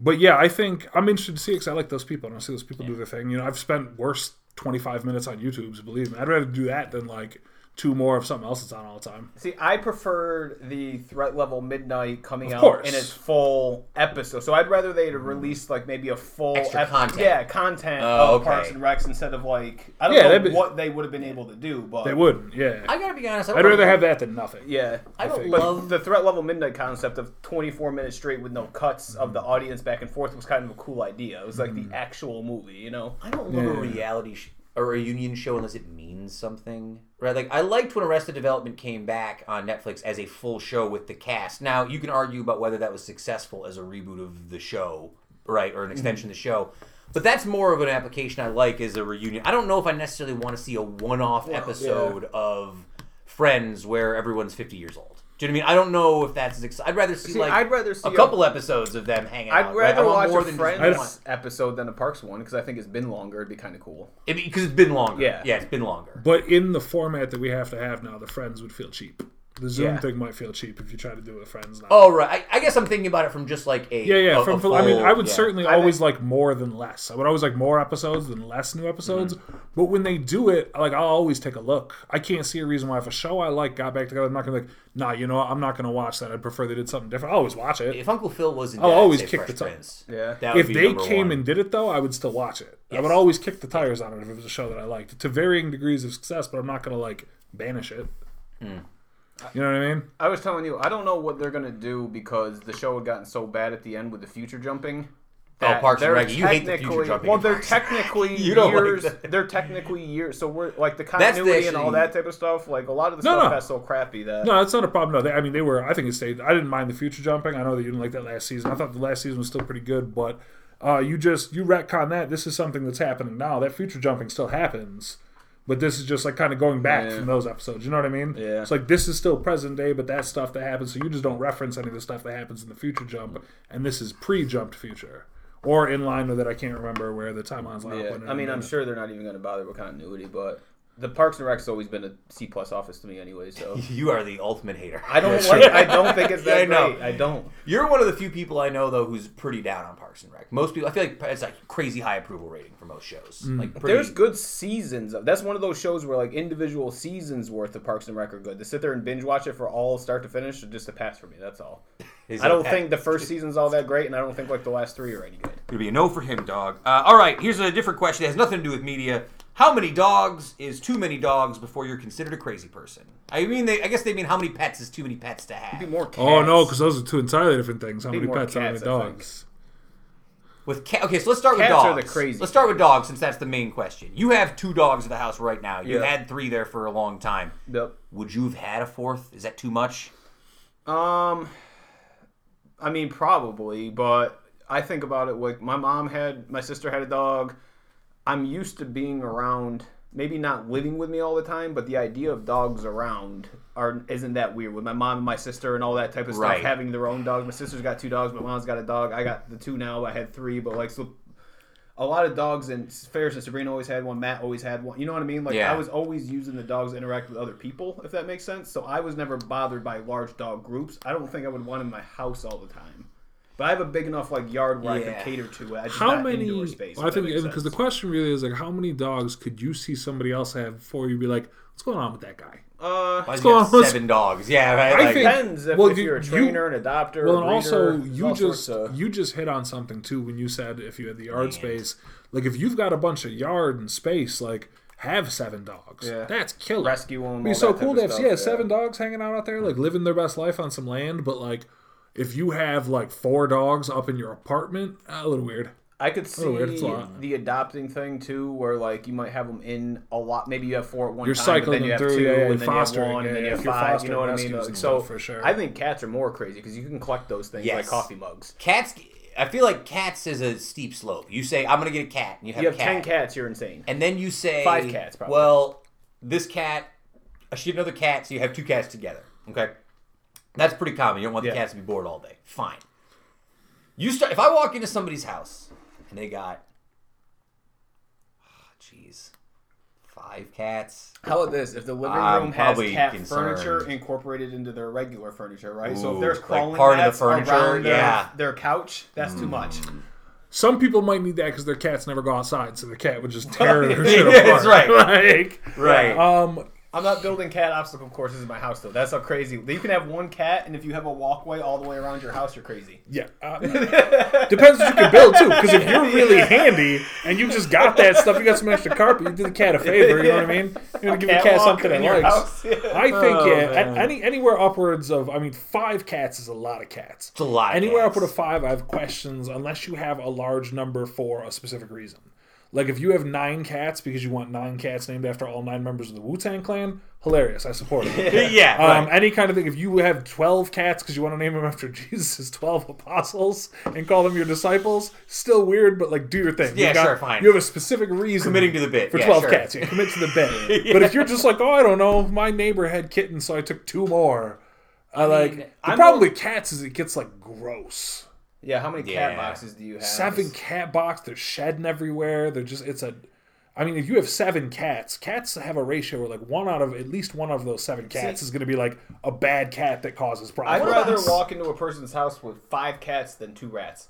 but yeah, I think I'm interested to see it because I like those people I and I see those people do their thing. You know, I've spent worse 25 minutes on YouTube's, believe me. I'd rather do that than like two more of something else that's on all the time. See, I preferred the threat level midnight coming Of out course. in its full episode. So I'd rather they'd release like maybe a full Extra ep- content. Yeah, content Oh, of okay. Parks and Recs instead of like I don't Yeah, know be- what they would have been able to do, but They wouldn't, yeah. I gotta be honest. I I'd rather have that than nothing. Yeah, I don't think. love- But the threat level midnight concept of 24 minutes straight with no cuts of the audience back and forth was kind of a cool idea. It was like the mm-hmm. actual movie, you know. I don't love a reality sh- or a union show unless it means something. Right? Like I liked when Arrested Development came back on Netflix as a full show with the cast. Now you can argue about whether that was successful as a reboot of the show, right, or an mm-hmm. extension of the show. But that's more of an application I like as a reunion. I don't know if I necessarily want to see a one-off episode of Friends where everyone's 50 years old. Do you know what I mean? I don't know if that's. Ex- I'd rather see, See, like I'd rather see a a- couple episodes of them hanging I'd out. right? I rather want watch more a than Friends just one. episode than a Parks one because I think it's been longer. It'd be kind of cool. It, because it's been longer. Yeah. yeah, it's been longer. But in the format that we have to have now, the friends would feel cheap. The Zoom Yeah. thing might feel cheap if you try to do it with friends now. Oh right, I, I guess I'm thinking about it from just like a Yeah, yeah. a- From, a from- I mean, I would yeah. certainly I always like more than less. I would always like more episodes than less new episodes. Mm-hmm. But when they do it, like I'll always take a look. I can't see a reason why if a show I like got back together, I'm not gonna be like, nah, you know what? I'm not gonna watch that. I'd prefer they did something different. I'll always watch it. If Uncle Phil wasn't, I'll dead, always say kick Fresh the tires. Yeah. Prince. That would if they came one. and did it though, I would still watch it. I would always kick the tires on it if it was a show that I liked to varying degrees of success. But I'm not gonna like banish it. Hmm. You know what I mean? I was telling you, I don't know what they're gonna do because the show had gotten so bad at the end with the future jumping. that Oh, Parks and they're Rec. You hate the future technically- jumping Well, they're Parks and Rec. technically You don't like years. that. They're technically years. So we're like the That's the continuity and all that type of stuff. Like a lot of the No, stuff no. that's so crappy that. No, it's not a problem. No, they, I mean they were. I think it stayed. I didn't mind the future jumping. I know that you didn't like that last season. I thought the last season was still pretty good, but uh, you just you retcon that. This is something that's happening now. That future jumping still happens, but this is just like kind of going back Yeah. from those episodes. You know what I mean? Yeah. It's like this is still present day, but that stuff that happens. So you just don't reference any of the stuff that happens in the future jump, and this is pre-jumped future. Or in line with it, I can't remember where the timelines line Yeah, up. I mean, I'm sure they're not even going to bother with continuity, but the Parks and Rec's always been a C plus office to me anyway. So You are the ultimate hater. I don't That's like. true. I don't think it's that I know. great. I don't. You're one of the few people I know though who's pretty down on Parks and Rec. Most people, I feel like it's like crazy high approval rating for most shows. Mm. Like pretty, There's good seasons. Of, that's one of those shows where like individual seasons worth of Parks and Rec are good. To sit there and binge watch it for all start to finish, is just a pass for me. That's all. Is I don't think the first season's all that great, and I don't think like the last three are any good. It'll be a no for him, dog. Uh, all right, here's a different question. It has nothing to do with media. How many dogs is too many dogs before you're considered a crazy person? I mean, they, I guess they mean how many pets is too many pets to Be have. more. Cats. Oh no, because those are two entirely different things. How many more pets? How many cats, I think. dogs? With cat, okay, so let's start with Cats dogs. are the crazy Let's start with dogs since that's the main question. You have two dogs at the house right now. You Yeah. had three there for a long time. Yep. Would you have had a fourth? Is that too much? Um, I mean, probably, but I think about it like my mom had, my sister had a dog. I'm used to being around, maybe not living with me all the time, but the idea of dogs around are isn't that weird with my mom and my sister and all that type of stuff Right. having their own dogs. My sister's got two dogs, my mom's got a dog. I got the two now. I had three, but like so. A lot of dogs and Ferris and Sabrina always had one. Matt always had one. You know what I mean? Like Yeah. I was always using the dogs to interact with other people, if that makes sense. So I was never bothered by large dog groups. I don't think I would want in my house all the time. But I have a big enough like yard where I can cater to it. I just How not many? indoor space. well, I think because the question really is like, how many dogs could you see somebody else have before you'd be like, what's going on with that guy? uh, Why does he going have on with- seven dogs? Yeah, right. I like, think- depends if, well, if you- you're a you- trainer, an adopter. Well, a and also breeder, there's you just of- you just hit on something too when you said if you had the yard Land. space, like if you've got a bunch of yard and space, like have seven dogs. Yeah. That's killer. rescue them. It'd be so cool to have stuff, yeah, seven dogs hanging out out there, like living their best life on some land. But like, if you have like four dogs up in your apartment, ah, a little weird. I could see weird. It's a lot. the adopting thing too, where like you might have them in a lot. Maybe you have four at one You're time, cycling but then you have through, two, yeah, and you're then you have fostering, one, and then you have five. You know what I mean? Like, so for sure. I think cats are more crazy because you can collect those things Yes. like coffee mugs. cats. I feel like cats is a steep slope. You say I'm gonna get a cat, and you have, You have a cat, ten cats, you're insane. and then you say Five cats, probably. Well, this cat, I should get another cat, so you have two cats together. Okay. That's pretty common. You don't want the Yeah. cats to be bored all day. Fine. You start if I walk into somebody's house and they got, ah, jeez, five cats. How about this? If the living I'm room has cat concerned. furniture incorporated into their regular furniture, right? so if there's like crawling part of the furniture, around their, yeah. their couch, that's too much. Some people might need that because their cats never go outside, so the cat would just tear their shit Yeah, apart. that's right. like, Right. um, I'm not building cat obstacle courses in my house though. That's how crazy. You can have one cat, and if you have a walkway all the way around your house, you're crazy. yeah. Uh, depends what you can build too. Because if you're really handy and you just got that stuff, you got some extra carpet, you do the cat a favor. You know what I mean? You're gonna give the cat something in it likes. house. Yeah. I think Oh, yeah, man. any anywhere upwards of I mean five cats is a lot of cats. It's a lot. Anywhere cats. upward of five, I have questions unless you have a large number for a specific reason. Like if you have nine cats because you want nine cats named after all nine members of the Wu Tang Clan, hilarious. I support it. yeah. Um, right. Any kind of thing. If you have twelve cats because you want to name them after Jesus' twelve apostles and call them your disciples, still weird, but like do your thing. Yeah, you got, sure, fine. You have a specific reason Committing to the bit. for Yeah, twelve sure. cats. Yeah, commit to the bit. But if you're just like, oh, I don't know, my neighbor had kittens, so I took two more. I, like mean, the I'm problem with cats is it gets like gross. Yeah. How many cat Yeah. boxes do you have? Seven cat box. They're shedding everywhere. They're just it's a. I mean, if you have seven cats, cats have a ratio where like one out of at least one of those seven cats See- is going to be like a bad cat that causes problems. I'd rather walk into a person's house with five cats than two rats.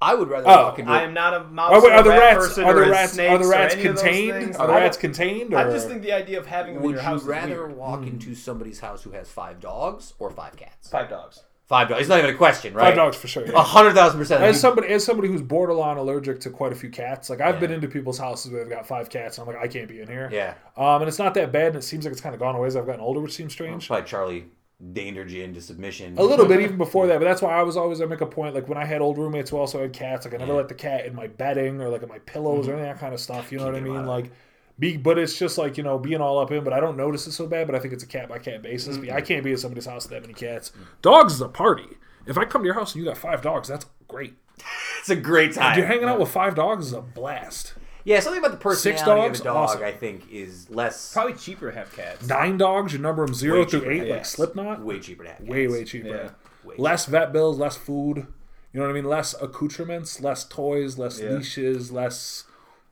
I would rather Oh, walk into. I am not a mouse Are, or are the rat rats person are or the a rats snakes are the rats any of those contained? Are the rats don't- contained? I just think the idea of having them in your you house is rather weird. walk hmm. into somebody's house who has five dogs or five cats? five dogs. Five dogs. It's not even a question, right? five dogs for sure. A hundred thousand percent. As somebody as somebody who's borderline allergic to quite a few cats, like I've Yeah. been into people's houses where they've got five cats, and I'm like, I can't be in here. Yeah. Um, and it's not that bad, and it seems like it's kind of gone away as I've gotten older, which seems strange. Probably Charlie daindered you into submission. A little bit even before that, but that's why I was always I make a point. Like when I had old roommates who also had cats, like I never Yeah. let the cat in my bedding or like in my pillows or any of that kind of stuff. You know what I mean? Like, be but it's just like you know being all up in. But I don't notice it so bad. But I think it's a cat by cat basis. But I mm-hmm. can't be at somebody's house with that many cats. Dogs is a party. If I come to your house and you got five dogs, that's great. It's a great time. You're hanging out with five dogs is a blast. Yeah, something about the personality dogs? of a dog, Awesome. I think, is less Probably cheaper to have cats. Nine dogs, you number them zero Way through eight, like yes. Slipknot. way cheaper to have. way cats. way cheaper. Yeah. Way less vet bills, less food. You know what I mean? Less accoutrements, less toys, less Yeah. leashes, less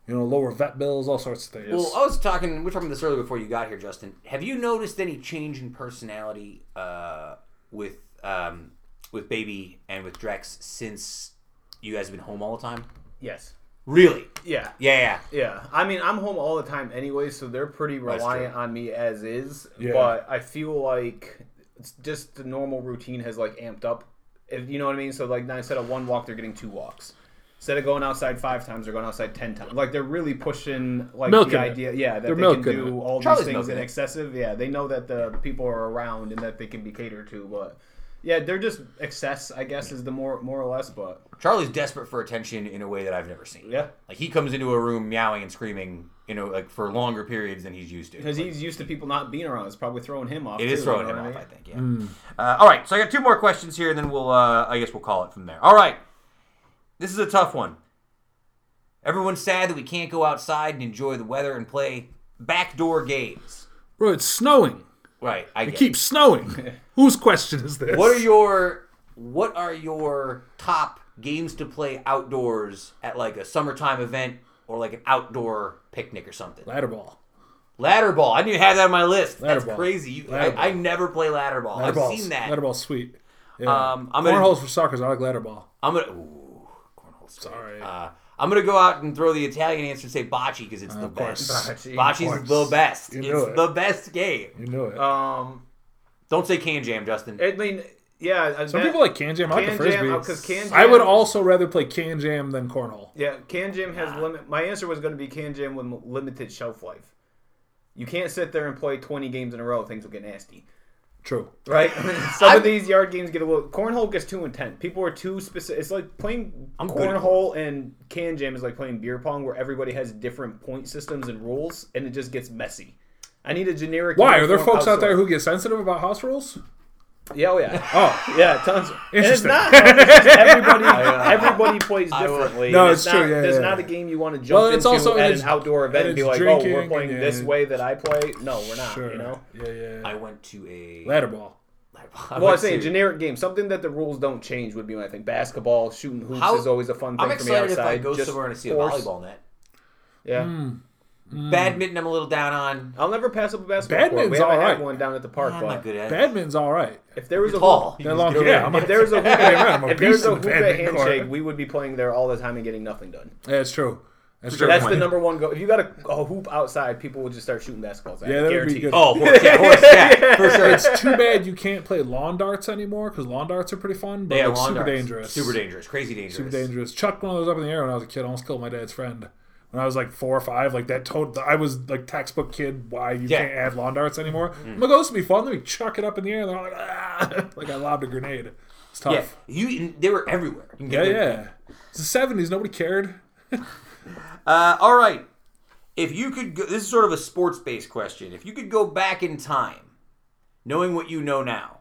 you know lower vet bills, all sorts of things. Well, I was talking. We were talking about this earlier before you got here, Justin. Have you noticed any change in personality uh, with um, with Baby and with Drex since you guys have been home all the time? Yes. Really? Yeah. Yeah, yeah. Yeah, I mean, I'm home all the time anyway, so they're pretty reliant on me as is. Yeah. But I feel like it's just the normal routine has like amped up. If you know what I mean. So like now instead of one walk, they're getting two walks. Instead of going outside five times, they're going outside ten times. Like they're really pushing like Milking the it. idea, yeah, that They're they can do it. all Charlie's these things in excessive. Yeah, they know that the people are around and that they can be catered to. But yeah, they're just excess. I guess is the more more or less. But Charlie's desperate for attention in a way that I've never seen. yeah, Like he comes into a room meowing and screaming, you know, like for longer periods than he's used to. because Like, he's used to people not being around. It's probably throwing him off. It is too, throwing you him off, I think. Yeah. Uh, all right, so I got two more questions here, and then we'll, uh, I guess, we'll call it from there. All right, this is a tough one. Everyone's sad that we can't go outside and enjoy the weather and play backdoor games. Bro, it's snowing. Right, I It keeps snowing. Whose question is this? What are your What are your top games to play outdoors at like a summertime event or like an outdoor picnic or something? ladder ball? Ladder ball. I didn't even have that on my list. Ladder That's ball. crazy. You, I, I never play ladder ball. Ladder I've ball's, seen that. Ladder ball's sweet. Yeah. Um, I'm Cornholes for suckers. I like ladder ball. I'm gonna. Ooh. Sorry. Uh, I'm gonna go out and throw the Italian answer and say bocce because it's the of best. Bocce. Bocce's Of the best. You It's it. the best game. You know it. Um, Don't say Kan Jam, Justin. I mean, yeah. Some people like Kan Jam. I like the Jam, frisbee. because Can I would also rather play Kan Jam than cornhole. Yeah, Kan Jam has limit. My answer was going to be Kan Jam with limited shelf life. You can't sit there and play 20 games in a row. Things will get nasty. True. Right? Some I'm- of these yard games get a little. Cornhole gets too intense. People are too specific. It's like playing I'm cornhole and Kan Jam is like playing beer pong, where everybody has different point systems and rules, and it just gets messy. I need a generic. Why are there folks out there who get sensitive about house rules? Rule. Yeah, oh yeah, Oh, yeah, tons. And it's Interesting. not. It's just everybody, uh, everybody plays differently. No, and it's not, true, yeah, There's yeah. not a game you want to jump Well, it's into also- at it's- an outdoor event and be it's like, "Oh, we're drinking playing and- this way that I play." No, we're not. sure. You know. Yeah, yeah. I went to a ladder ball. I Well, I'm would saying say- generic game, something that the rules don't change would be my thing. Basketball, shooting hoops How- is always a fun thing I'm for me excited if outside. I go Just somewhere and I see a force- volleyball net. Yeah, Mm. Badminton, I'm a little down on. I'll never pass up a basketball court. We Badminton's haven't had one down at the park, ah, I'm but not good at it. Badminton's all right. if there was You're a tall. hoop- You long, get yeah, there. I'm a- if there's a hoop, I'm a if there's beast a hoop the at handshake, court. we would be playing there all the time and getting nothing done. Yeah, it's true. That's true. That's the number one goal. If you got a, a hoop outside, people will just start shooting basketballs. At Yeah, it, that would be good. Oh, horse, yeah, horse, yeah, for sure. It's too bad you can't play lawn darts anymore because lawn darts are pretty fun, but yeah, like, lawn super darts. dangerous. Super dangerous. Crazy dangerous. Super dangerous. Chucked one of those up in the air when I was a kid. Almost killed my dad's friend. When I was like four or five, like that told I was like textbook kid. Why you Yeah. can't have lawn darts anymore? Mm. I'm like, oh, this will be fun. Let me chuck it up in the air. And they're all like, ah, like I lobbed a grenade. It's tough. Yeah, you. They were everywhere. Yeah, yeah. them. It's the seventies. Nobody cared. Uh, all right. If you could, go, this is sort of a sports-based question. If you could go back in time, knowing what you know now,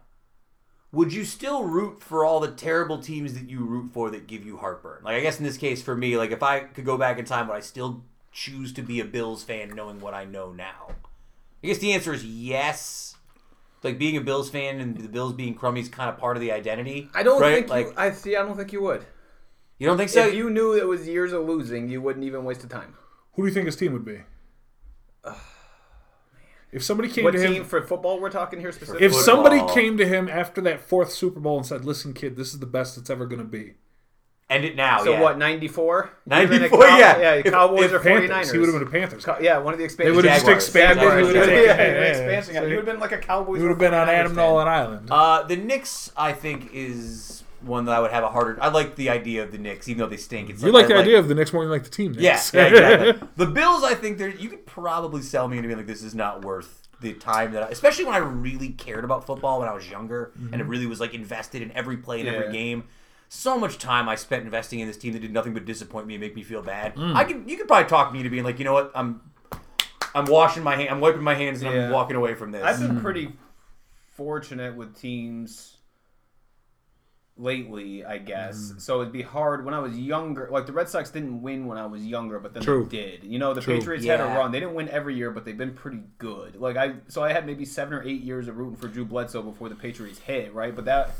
would you still root for all the terrible teams that you root for that give you heartburn? Like, I guess in this case, for me, like if I could go back in time, would I still choose to be a Bills fan, knowing what I know now? I guess the answer is yes. Like being a Bills fan and the Bills being crummy is kind of part of the identity. I don't right? think like you, I see. I don't think you would. you don't think so. if you knew it was years of losing, you wouldn't even waste the time. Who do you think his team would be? If somebody came What to team him, for football we're talking here specifically? if somebody came to him after that fourth Super Bowl and said, "Listen, kid, this is the best it's ever going to be," End it now. so yeah. what? Ninety four. 94, yeah. Yeah, If- Cowboys if or 49ers. he would have been a Panthers. Co- yeah, one of the They would have just expanded. Jaguars, he would've yeah. yeah, yeah, yeah. expansion. So you would have been like a Cowboys. He would have been on Adam. Nolan Island. Uh, the Knicks, I think, is one that I would have a harder. I like the idea of the Knicks, even though they stink. It's you like I the idea of the Knicks more than like the team. Yeah, Knicks. yeah, exactly. the Bills, I think, they're you could probably sell me into being like this is not worth the time that, I, especially when I really cared about football when I was younger and it really was like invested in every play in every game. So much time I spent investing in this team that did nothing but disappoint me and make me feel bad. Mm. I could, you could probably talk me into being like, you know what, I'm, I'm washing my hand, I'm wiping my hands, and I'm walking away from this. I've been pretty fortunate with teams lately, I guess. Mm. So it'd be hard when I was younger. Like the Red Sox didn't win when I was younger, but then True. they did. You know, the True. Patriots had a run. They didn't win every year, but they've been pretty good. Like I, so I had maybe seven or eight years of rooting for Drew Bledsoe before the Patriots hit, right? But that,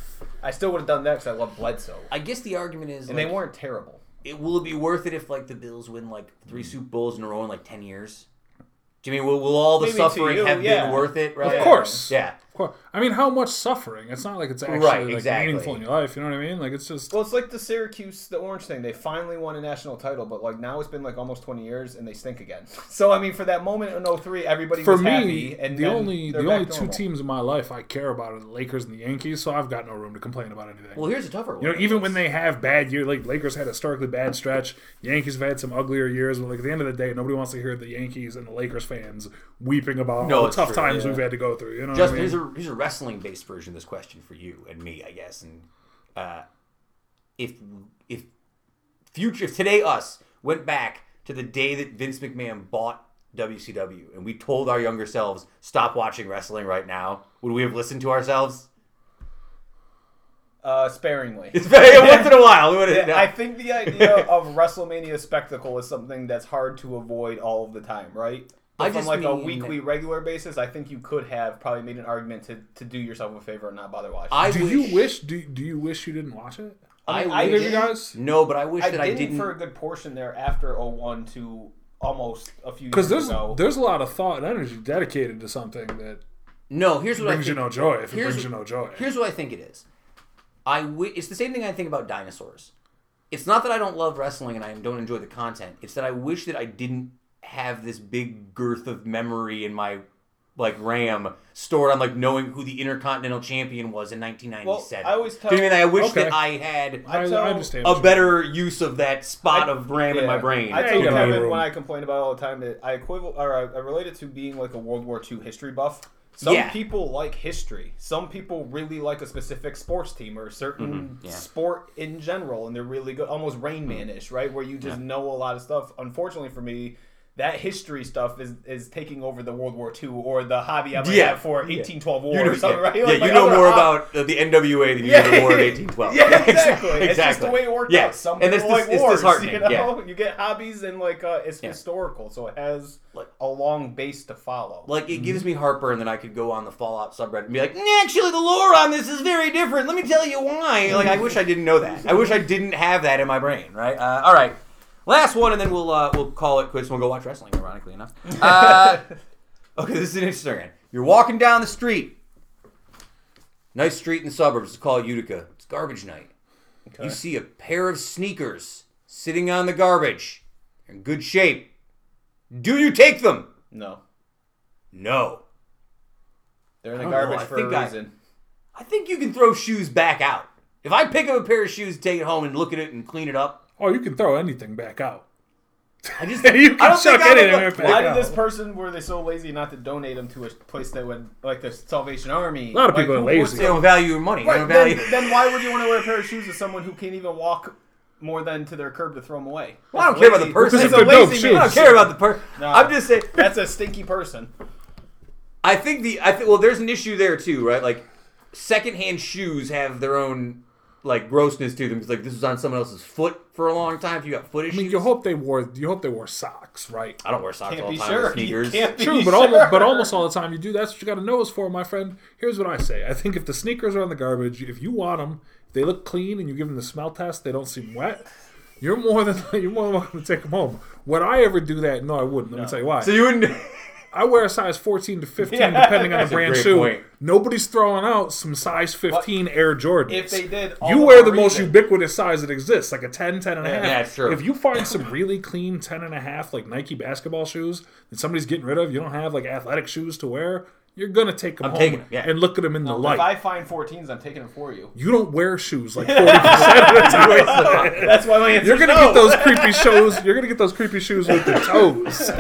I still would have done that because I love Bledsoe, I guess the argument is, and like, they weren't terrible. it will it be worth it if like the Bills win like three Super Bowls in a row in like ten years? Do you mean will, will all the Maybe suffering you, have yeah. been worth it? Right? Of course. Yeah. Of course. I mean, how much suffering? It's not like it's actually Right, like exactly. meaningful in your life. You know what I mean? Like it's just Well, it's like the Syracuse, the Orange thing. They finally won a national title, but like now it's been like almost twenty years, and they stink again. So I mean, for that moment in 03, everybody for was me. happy, and the only the only two normal. teams in my life I care about are the Lakers and the Yankees. So I've got no room to complain about anything. Well, here's a tougher one. You know, even when they have bad years, like Lakers had a historically bad stretch, Yankees have had some uglier years. But like at the end of the day, nobody wants to hear the Yankees and the Lakers fans weeping about No, all the tough true, times yeah. we've had to go through. You know, Just what I mean? here's a here's a wrestling based version of this question for you and me, I guess. And uh, if if future if today us went back to the day that Vince McMahon bought WCW and we told our younger selves stop watching wrestling right now, would we have listened to ourselves? uh, sparingly. It's very once in a while. Would have, I think the idea of WrestleMania spectacle is something that's hard to avoid all of the time, right? But I from just like a weekly, regular basis, I think you could have probably made an argument to, to do yourself a favor and not bother watching. I do wish, you wish? Do, do you wish you didn't watch it? I, mean, I wish, Either of you guys? No, but I wish I that didn't, I didn't. for a good portion there after 01 to almost a few years Because there's ago. there's a lot of thought and energy dedicated to something that no, here's what I brings think. you no joy. If it here's- brings you no joy, Here's what I think it is. I wi- it's the same thing I think about dinosaurs. It's not that I don't love wrestling and I don't enjoy the content. It's that I wish that I didn't have this big girth of memory in my like RAM stored on like knowing who the Intercontinental Champion was in 1997. Well, I always Do you know what I mean? tell- I wish Okay. that I had I, I tell understand. a what you better use of that spot I- of RAM in my brain. I Yeah, told you gotta Kevin when I complain about it all the time that I equivalent or I, I relate it to being like a World War II history buff. Some Yeah. people like history. Some people really like a specific sports team or a certain Mm-hmm. yeah. sport in general, and they're really good, almost Rain Man-ish, right? Where you just know a lot of stuff. Unfortunately for me, that history stuff is is taking over the World War II or the hobby I might Yeah. have for 1812 war You know, or something, yeah, right? yeah, you my know more hob- about uh, the NWA than you Yeah, do the War of yeah. 1812. Yeah, exactly. It's just the way it worked Yeah. out. Some and people it's, like dis- it's wars, disheartening. you know. Yeah. You get hobbies and like uh, it's Yeah. historical, so it has Like- a long base to follow. Like it gives me heartburn that I could go on the Fallout subreddit and be like, actually, the lore on this is very different. Let me tell you why. Like, I wish I didn't know that. I wish I didn't have that in my brain. Right? Uh, all right, last one, and then we'll uh, we'll call it quits. We'll go watch wrestling. Ironically enough. Uh, okay, this is an interesting one. You're walking down the street. Nice street in the suburbs. It's called Utica. It's garbage night. You see a pair of sneakers sitting on the garbage. They're in good shape. Do you take them? no, No. they're in the garbage for a I- reason. I think you can throw shoes back out. If I pick up a pair of shoes, take it home, and look at it and clean it up, Oh, you can throw anything back out. I just you can I don't chuck think I anything look- back Why out. did this person were they so lazy not to donate them to a place that would like the Salvation Army? A lot of Like, people are lazy. They don't value your money. They Right, don't value. then, then why would you want to wear a pair of shoes to someone who can't even walk more than to their curb to throw them away? Well, I don't That's care about the person. That's Because a they're dope lazy I man. don't care about the person. No. I'm just saying. That's a stinky person. I think the I think well, there's an issue there too, right? Like, secondhand shoes have their own like grossness to them because like this was on someone else's foot for a long time. If you got foot I issues, mean, you hope they wore you hope they wore socks, right? I don't wear socks Can't all the time. sure. Sneakers. You can't be True, but sure. almost but almost all the time you do. That's what you got a nose for, my friend. Here's what I say: I think if the sneakers are in the garbage, if you want them, if they look clean, and you give them the smell test, they don't seem wet. You're more than you're more than welcome to take them home. Would I ever do that? No, I wouldn't. Let me tell you why. So you wouldn't. I wear a size 14 to 15, Yeah, depending on the brand great shoe. point. Nobody's throwing out some size 15 Air Jordans. If they did, all you the wear more the most ubiquitous size that exists, like a 10, 10 and a half. Yeah, it's true. If you find some really clean 10 and a half, like Nike basketball shoes that somebody's getting rid of, you don't have like athletic shoes to wear, you're going to take them I'm home taking 'em, yeah. and look at them in the light. If. I find 14s, I'm taking them for you. you don't wear shoes like 40% of the time. That's why my answer You're gonna no. get those creepy shoes. You're gonna get those creepy shoes with the toes.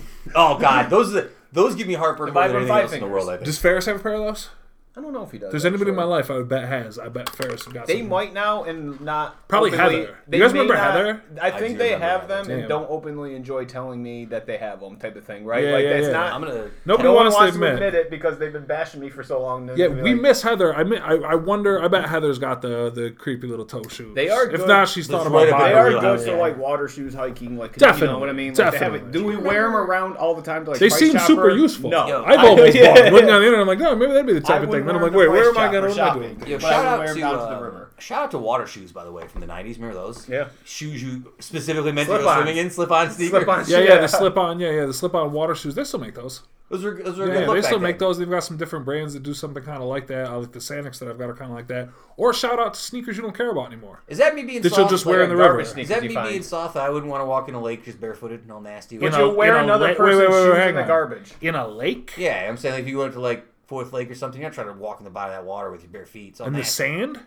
Oh God, those are the, those give me heartburn If more than anything five else in the fingers. world. I think. Does Ferris have a pair of those? I don't know if he does. If there's anybody in my life I would bet has. I bet Ferris got They some. might now and not Probably openly- Heather. They You guys remember not- Heather? I I think do they have Heather. them Damn. and don't openly enjoy telling me that they have them, type of thing, right? Yeah, like yeah, that's yeah. not. I'm gonna. Nobody no one wants, wants to to admit. admit it because they've been bashing me for so long. They're Yeah, we like, miss Heather. I, mean, I I wonder. I bet Heather's got the the creepy little toe shoes. They are If good. not, she's thought about up buying They there. are good for yeah. like water shoes, hiking, like 'cause you know Definitely, what I mean. Like, they have definitely. do we wear them around all the time? To, like, They seem super useful. No, I've always yeah. bought. Looking on the internet, I'm like, oh, maybe that'd be the type of wouldn't thing. Then I'm like, wait, where am I going? Chopper What am I doing? shopping. Yo, But I shout out to down to uh, the river. shout out to water shoes by the way from the '90s. Remember those? Yeah. Shoes you specifically meant to go Slip-ons. swimming in, slip-on sneakers. Slip-on Yeah, yeah, Yeah. the slip on. Yeah, yeah, the slip on water shoes. They still make those. Those were those were a Yeah, good yeah, they back still then. make those. They've got some different brands that do something kind of like that. I like the Sanuks that I've got are kind of like that. Or shout out to sneakers you don't care about anymore. Is that me being That soft? you'll just like wear in a the garbage river. sneakers Is that you me find. being soft? I wouldn't want to walk in a lake just barefooted and all nasty. But You you'll wear you know, another wait, wait, person's wait, wait, shoes in the garbage. In a lake? yeah, I'm saying like if you went to like Fourth Lake or something, you're not trying to walk in the bottom of that water with your bare feet. It's all In the nasty. sand?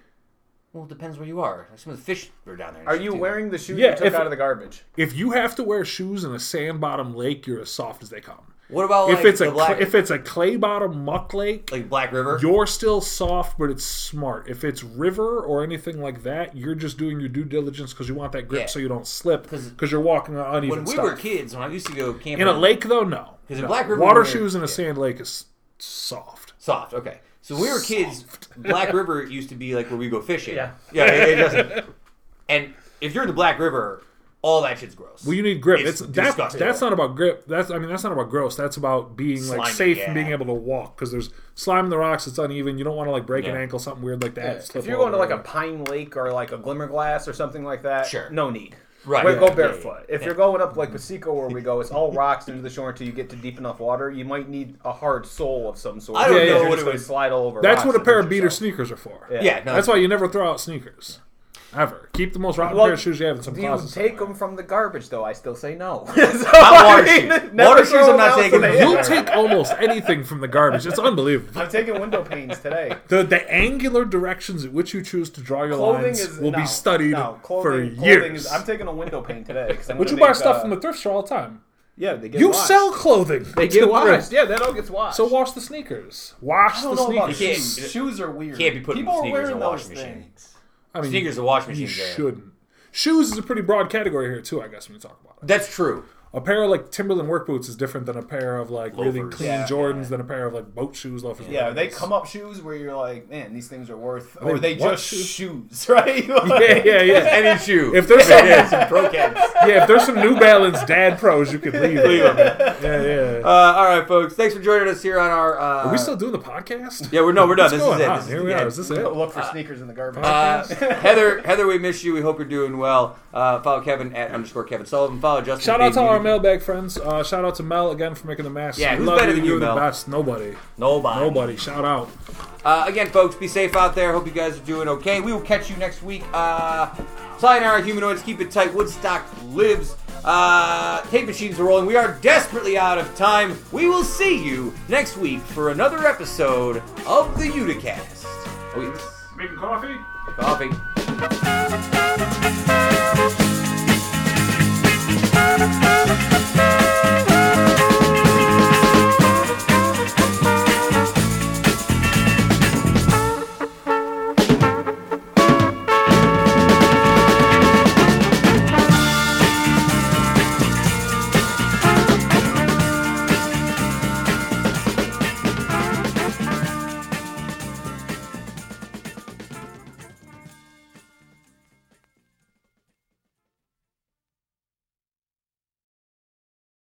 Well, it depends where you are. Some of the fish are down there. Are you too. wearing the shoes Yeah, you took if- out of the garbage? If you have to wear shoes in a sand bottom lake, you're as soft as they come. What about like if it's the a black, cl- if it's a clay bottom muck lake, like Black River? you're still soft, but it's smart. If it's river or anything like that, you're just doing your due diligence because you want that grip Yeah. so you don't slip 'Cause because you're walking on uneven when we stuff. were kids, when I used to go camping in a lake, though, no. 'Cause in No. Black River water we were- shoes in a yeah. sand lake is soft. Soft, okay. So when we were kids, Black River used to be like where we go fishing. Yeah. yeah. It, it doesn't. And if you're in the Black River, all that shit's gross. Well, you need grip. It's It's, that, that's not about grip. That's I mean that's not about gross. That's about being like safe yeah. and being able to walk because there's slime in the rocks. It's uneven. You don't want to like break an ankle, something weird like that. slip If you're going to like a pine lake or like a Glimmerglass or something like that, Sure. no need. Right, We'll yeah, go yeah, barefoot. yeah. If you're going up like mm-hmm. Piseco where we go, it's all rocks into the shore until you get to deep enough water. You might need a hard sole of some sort. I don't know You're what it gonna would- slide all over. that's rocks what a pair of beater yourself. sneakers are for. Yeah. yeah, no, That's why you never throw out sneakers. Ever. Keep the most rotten Well, pair of shoes you have in some Do you closet. take somewhere. them from the garbage though? I still say no. Not water shoes. Water shoes I'm not taking. You'll take almost anything from the garbage. It's unbelievable. I'm taking window panes today. The the angular directions at which you choose to draw your Clothing lines is will no, be studied no, for years. Is, I'm taking a window pane today. I'm Would you gonna buy stuff uh, from the thrift store all the time? Yeah, they get You washed. sell clothing. They get washed. thrift. Yeah, that all gets washed. So wash the sneakers. Wash I the don't know sneakers. can't- shoes. Shoes are weird. can't be putting People are sneakers in wearing a washing those machine. things. I mean, Sneakers and washing you machines. there. shouldn't. Shoes is a pretty broad category here too, I guess, when you talk about it. That's true. A pair of like Timberland work boots is different than a pair of like really clean Yeah, Jordans yeah. than a pair of like boat shoes, loafers. Yeah, they come up shoes where you're like, man, these things are worth, Are or they they just shoes? shoes, right? Yeah, yeah, yeah. Any shoe. If there's some, yeah, some pro cats. yeah, if there's some New Balance Dad Pros, you could leave. Leave 'em. Yeah, yeah. Uh, all right, folks. Thanks for joining us here on our. Uh, Are we still doing the podcast? Yeah, we're no, we're done. What's This going is it. on? This is Here we are. Is this it? Look for sneakers in the garbage. Uh, Heather, Heather, we miss you. We hope you're doing well. Uh, follow Kevin at underscore Kevin Sullivan. Follow Justin. Shout out to our Unity. Mailbag friends. Uh, shout out to Mel again for making the mask. Yeah, who's love better than you, You're Mel? the best. Nobody. Nobody. Nobody. Shout out. Uh, again, folks, be safe out there. Hope you guys are doing okay. We will catch you next week. Uh, sayonara, humanoids. Keep it tight. Woodstock lives. Uh, tape machines are rolling. We are desperately out of time. We will see you next week for another episode of the Uticast. Oh, yes. Making coffee? Coffee.